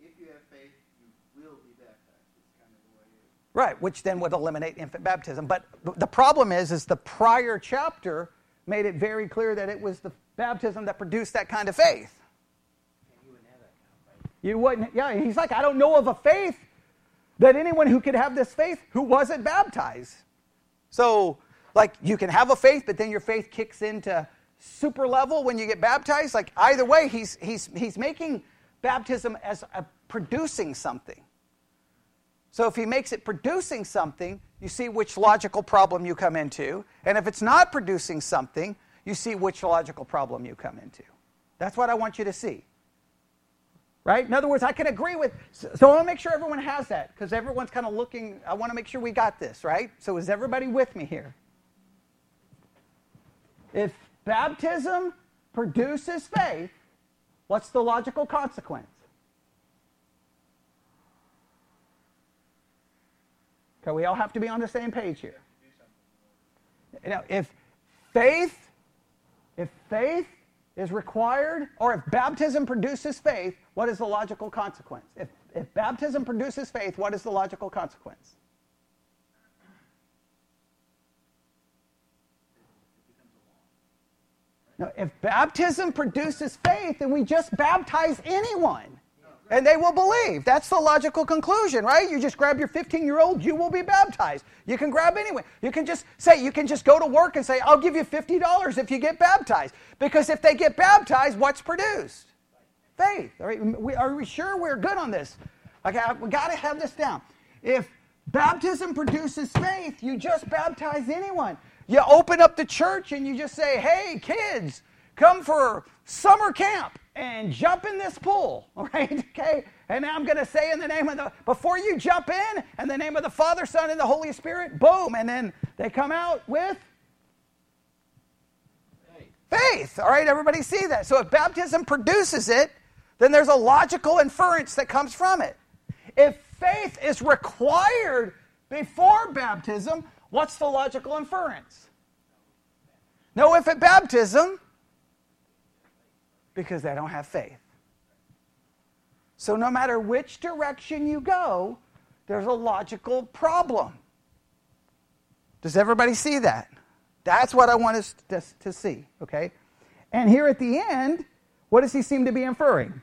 if you have faith, you will be baptized. It's kind of the way it is. Right, which then would eliminate infant baptism. But the problem is, is the prior chapter made it very clear that it was the baptism that produced that kind of faith. You wouldn't, yeah, he's like, I don't know of a faith that anyone who could have this faith who wasn't baptized. So, like, you can have a faith, but then your faith kicks into super level when you get baptized. Like, either way, he's, he's, he's making baptism as a producing something. So, if he makes it producing something, you see which logical problem you come into. And if it's not producing something, you see which logical problem you come into. That's what I want you to see. Right? In other words, I can agree with. So, I want to make sure everyone has that because everyone's kind of looking. I want to make sure we got this, right? So, is everybody with me here? If baptism produces faith, what's the logical consequence? Okay, we all have to be on the same page here. Now, if faith, if faith is required, or if baptism produces faith, what is the logical consequence? If, if baptism produces faith, what is the logical consequence? Now, if baptism produces faith, then we just baptize anyone and they will believe. That's the logical conclusion, right? You just grab your 15 year old, you will be baptized. You can grab anyone. You can just say, you can just go to work and say, I'll give you $50 if you get baptized. Because if they get baptized, what's produced? Faith. All right? We, are we sure we're good on this? Okay, we got to have this down. If baptism produces faith, you just baptize anyone. You open up the church and you just say, hey, kids, come for summer camp and jump in this pool, all right? Okay? And I'm going to say in the name of the, before you jump in, in the name of the Father, Son, and the Holy Spirit, boom. And then they come out with faith. faith. All right, everybody see that. So if baptism produces it, then there's a logical inference that comes from it. If faith is required before baptism, what's the logical inference? No, if at baptism, because they don't have faith. So, no matter which direction you go, there's a logical problem. Does everybody see that? That's what I want us to, see, okay? And here at the end, what does he seem to be inferring?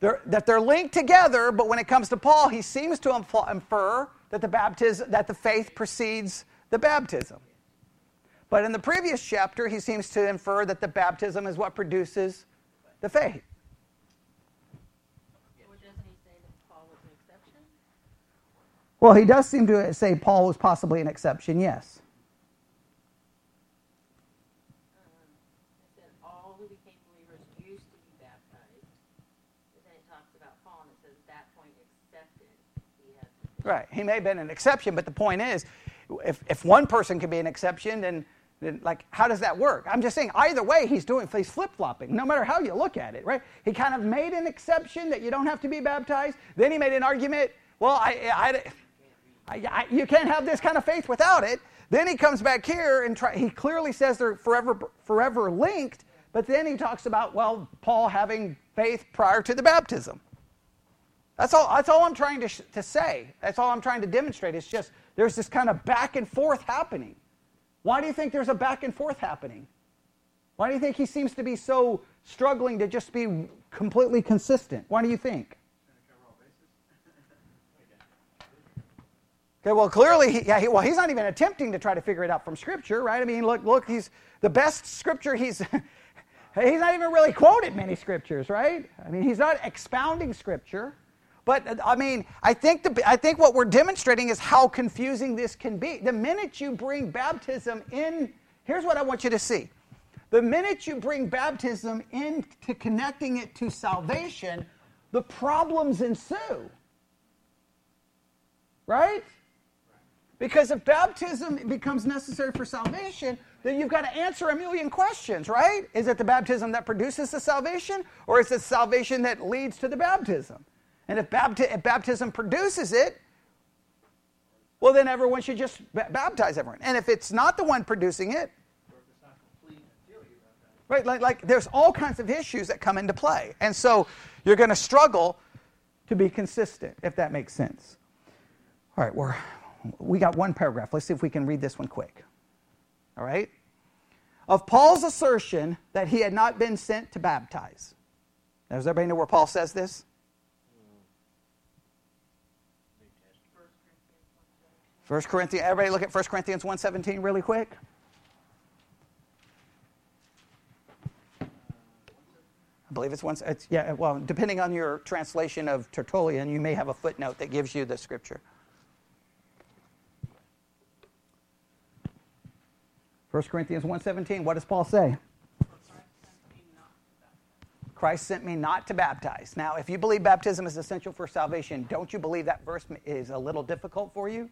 They're, that they're linked together, but when it comes to Paul, he seems to infer that the baptism, that the faith precedes the baptism. But in the previous chapter, he seems to infer that the baptism is what produces the faith. Well, he does seem to say Paul was possibly an exception, yes. Right. He may have been an exception, but the point is, if, if one person can be an exception, then then, like, how does that work? I'm just saying, either way, he's doing, he's flip flopping, no matter how you look at it, right? He kind of made an exception that you don't have to be baptized. Then he made an argument, well, I, I, I, I you can't have this kind of faith without it. Then he comes back here and try, he clearly says they're forever, forever linked, but then he talks about, well, Paul having faith prior to the baptism. That's all, that's all I'm trying to, to say. That's all I'm trying to demonstrate. It's just there's this kind of back and forth happening. Why do you think there's a back and forth happening? Why do you think he seems to be so struggling to just be completely consistent? Why do you think? Okay, well, clearly, he, yeah, he, well, he's not even attempting to try to figure it out from Scripture, right? I mean, look, look, he's the best Scripture. He's he's not even really quoted many Scriptures, right? I mean, he's not expounding Scripture. But uh, I mean, I think the, I think what we're demonstrating is how confusing this can be. The minute you bring baptism in, here's what I want you to see. The minute you bring baptism into connecting it to salvation, the problems ensue. Right? Because if baptism becomes necessary for salvation, then you've got to answer a million questions, right? Is it the baptism that produces the salvation, or is it salvation that leads to the baptism? And if, bapti- if baptism produces it, well, then everyone should just b- baptize everyone. And if it's not the one producing it, right, like, like there's all kinds of issues that come into play. And so you're going to struggle to be consistent, if that makes sense. All right, we're we got one paragraph. Let's see if we can read this one quick. All right? Of Paul's assertion that he had not been sent to baptize. Does everybody know where Paul says this? First Corinthians, everybody look at 1 Corinthians 1.17 really quick. I believe it's one. It's, yeah, well, depending on your translation of Tertullian, you may have a footnote that gives you the scripture. 1 Corinthians 1.17, what does Paul say? Christ sent me not to baptize. Now, if you believe baptism is essential for salvation, don't you believe that verse is a little difficult for you?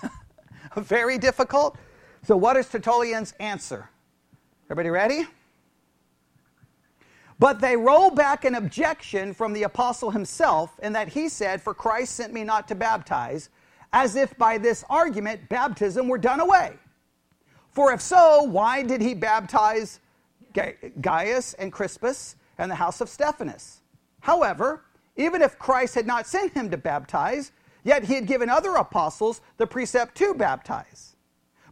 Very difficult. So, what is Tertullian's answer? Everybody ready? But they roll back an objection from the apostle himself, in that he said, For Christ sent me not to baptize, as if by this argument baptism were done away. For if so, why did he baptize Gaius and Crispus and the house of Stephanus? However, even if Christ had not sent him to baptize, yet he had given other apostles the precept to baptize.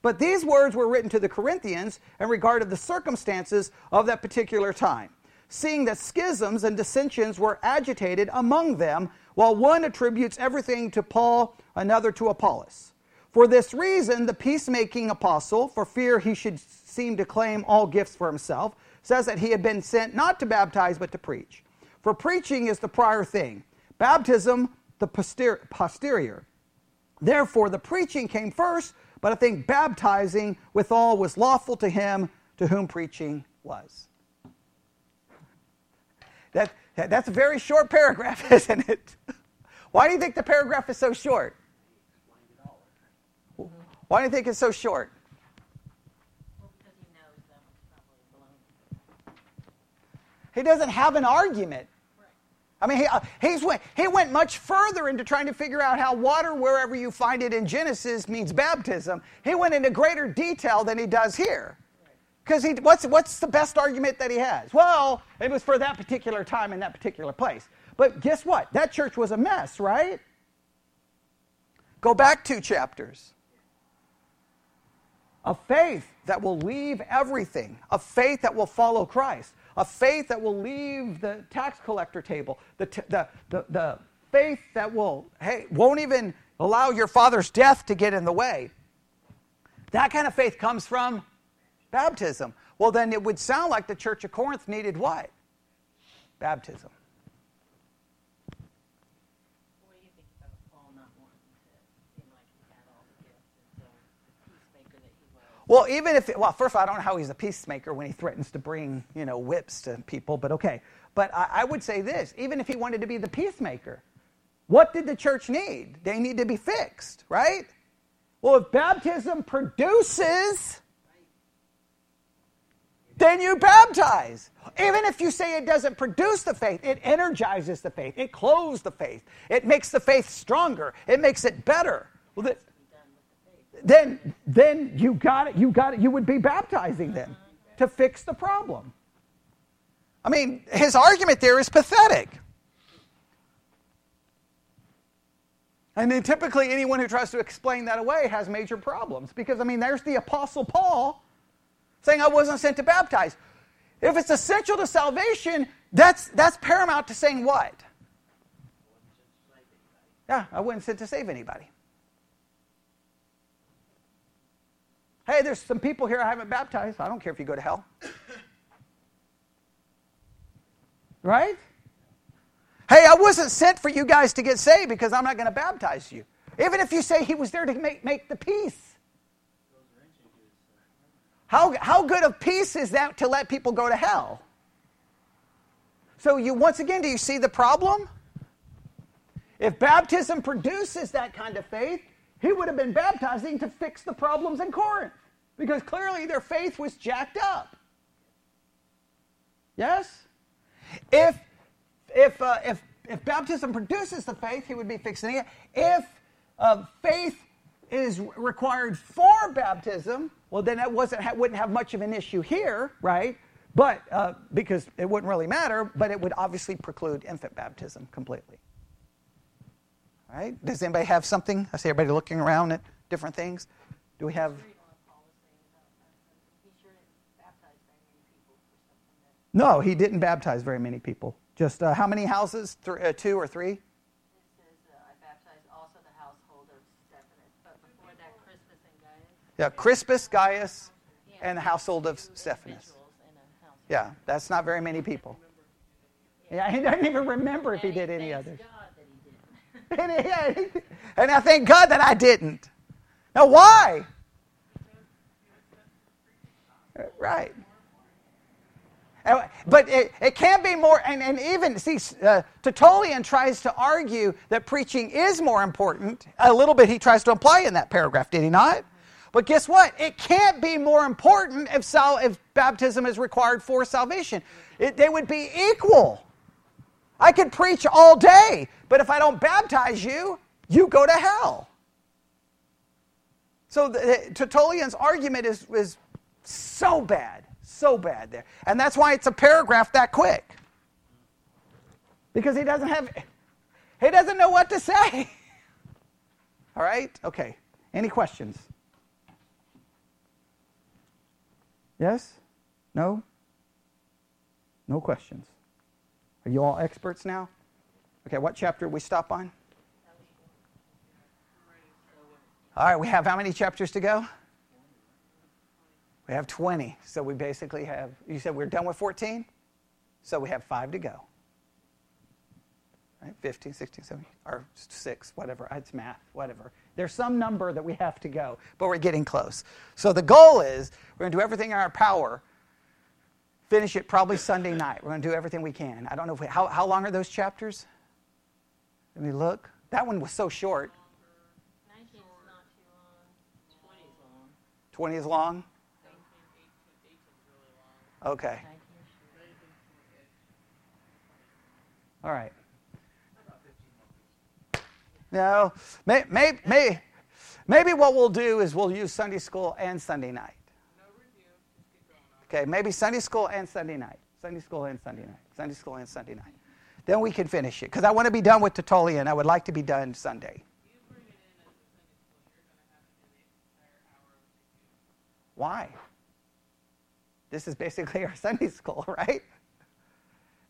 But these words were written to the Corinthians in regard of the circumstances of that particular time, seeing that schisms and dissensions were agitated among them, while one attributes everything to Paul, another to Apollos. For this reason, the peacemaking apostle, for fear he should seem to claim all gifts for himself, says that he had been sent not to baptize but to preach. For preaching is the prior thing, baptism the posterior. Therefore, the preaching came first, but I think baptizing withal was lawful to him to whom preaching was. That, that's a very short paragraph, isn't it? Why do you think the paragraph is so short? Why do you think it's so short? he doesn't have an argument. I mean, he, uh, he's went, he went much further into trying to figure out how water, wherever you find it in Genesis, means baptism. He went into greater detail than he does here. Because what's, what's the best argument that he has? Well, it was for that particular time in that particular place. But guess what? That church was a mess, right? Go back two chapters a faith that will leave everything, a faith that will follow Christ, a faith that will leave the tax collector table, the, t- the, the, the faith that will, hey, won't even allow your father's death to get in the way. That kind of faith comes from baptism. Well, then it would sound like the church of Corinth needed what? Baptism. Well, even if, it, well, first of all, I don't know how he's a peacemaker when he threatens to bring, you know, whips to people, but okay. But I, I would say this even if he wanted to be the peacemaker, what did the church need? They need to be fixed, right? Well, if baptism produces, then you baptize. Even if you say it doesn't produce the faith, it energizes the faith, it clothes the faith, it makes the faith stronger, it makes it better. Well, then then you got it you got it you would be baptizing them to fix the problem i mean his argument there is pathetic And then typically anyone who tries to explain that away has major problems because, I mean, there's the Apostle Paul saying, I wasn't sent to baptize. If it's essential to salvation, that's, that's paramount to saying what? Yeah, I wasn't sent to save anybody. Hey, there's some people here I haven't baptized. I don't care if you go to hell. Right? Hey, I wasn't sent for you guys to get saved because I'm not going to baptize you. Even if you say he was there to make, make the peace. How, how good of peace is that to let people go to hell? So, you once again, do you see the problem? If baptism produces that kind of faith, he would have been baptizing to fix the problems in Corinth because clearly their faith was jacked up. Yes? If if, uh, if, if baptism produces the faith, he would be fixing it. If uh, faith is required for baptism, well, then that wasn't, wouldn't have much of an issue here, right? But uh, because it wouldn't really matter, but it would obviously preclude infant baptism completely. All right? Does anybody have something? I see everybody looking around at different things. Do we have? No, he didn't baptize very many people. Just uh, how many houses? Th- uh, two or three? It says, I baptized also the household of Stephanus. But before that, Crispus and Gaius. Yeah, Crispus, Gaius, and the household of Stephanus. individuals in a household. Yeah, that's not very many people. Yeah, he doesn't even remember if he did any others. God that he didn't. And, he- yeah, he- and I thank God that I didn't. Now, why? Right. Uh, But it, it can be more, and, and even, see, uh, Tertullian tries to argue that preaching is more important. A little bit he tries to imply in that paragraph, did he not? But guess what? It can't be more important if, sal- if baptism is required for salvation. It, they would be equal. I could preach all day, but if I don't baptize you, you go to hell. So the- Tertullian's argument is, is so bad, so bad there. And that's why it's a paragraph that quick. Because he doesn't have, he doesn't know what to say. All right? Okay. Any questions? Yes? No? No questions. Are you all experts now? Okay, what chapter we stop on? All right, we have how many chapters to go? We have 20. So we basically have, you said we're done with 14? So we have five to go. Right? 15, 16, 17, or six, whatever. It's math, whatever. There's some number that we have to go, but we're getting close. So the goal is we're going to do everything in our power finish it probably Sunday night. We're going to do everything we can. I don't know if we, how, how long are those chapters? Let me look. That one was so short. 19 is not too long. 20 is long. 20 is long? 18 is really long. Okay. 19 is short. All right. No, may, may, may, maybe what we'll do is we'll use Sunday school and Sunday night. Okay, maybe Sunday school and Sunday night. Sunday school and Sunday night. Sunday school and Sunday night. Then we can finish it. Because I want to be done with Tertullian. I would like to be done Sunday. Why? This is basically our Sunday school, right?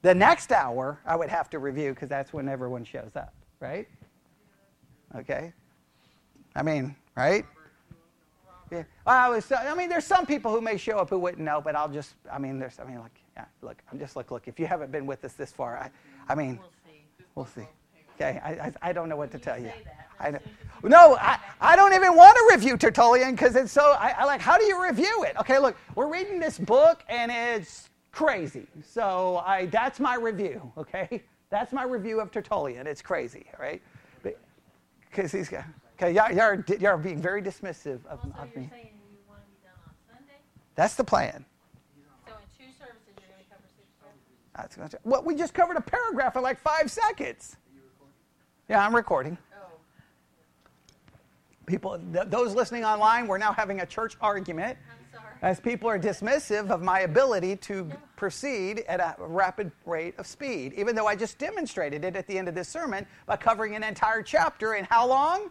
The next hour I would have to review because that's when everyone shows up, right? Okay? I mean, right? Yeah. I was. Uh, I mean, there's some people who may show up who wouldn't know, but I'll just. I mean, there's. I mean, like, yeah. Look, I'm just like, look. If you haven't been with us this far, I. I mean, We'll see. we'll see. Okay. I. I, I don't know what to tell you. I know. No, I, I don't even want to review Tertullian because it's so. I, I like. How do you review it? Okay. Look, we're reading this book and it's crazy. So I. That's my review. Okay. That's my review of Tertullian. It's crazy. right? Because he's got. Okay. Y'all, y'all, are, y'all are being very dismissive of, Well, so of you're me. saying you want to be done on Sunday? That's the plan. So in two services, you're going to cover six chapters? That's gonna, well, we just covered a paragraph in like five seconds. Yeah, I'm recording. People, th- those listening online, we're now having a church argument. sorry. as people are dismissive of my ability to proceed at a rapid rate of speed, even though I just demonstrated it at the end of this sermon by covering an entire chapter in how long?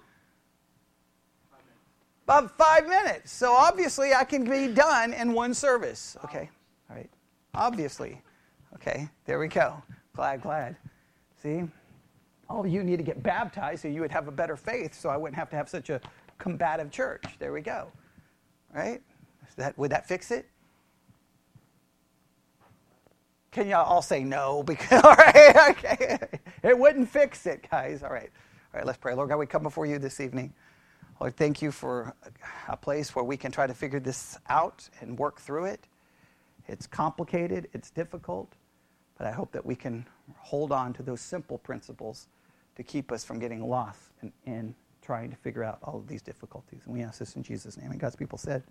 About five minutes. So obviously, I can be done in one service. Okay, all right. Obviously. Okay, there we go. Glad, glad. See? Oh, you need to get baptized so you would have a better faith, so I wouldn't have to have such a combative church. There we go. Right? That, would that fix it? Can y'all all say no? Because all right, okay. It wouldn't fix it, guys. All right. All right, let's pray. Lord God, we come before you this evening. Lord, thank you for a place where we can try to figure this out and work through it. It's complicated, it's difficult, but I hope that we can hold on to those simple principles to keep us from getting lost in, in trying to figure out all of these difficulties. And we ask this in Jesus' name. And God's people said,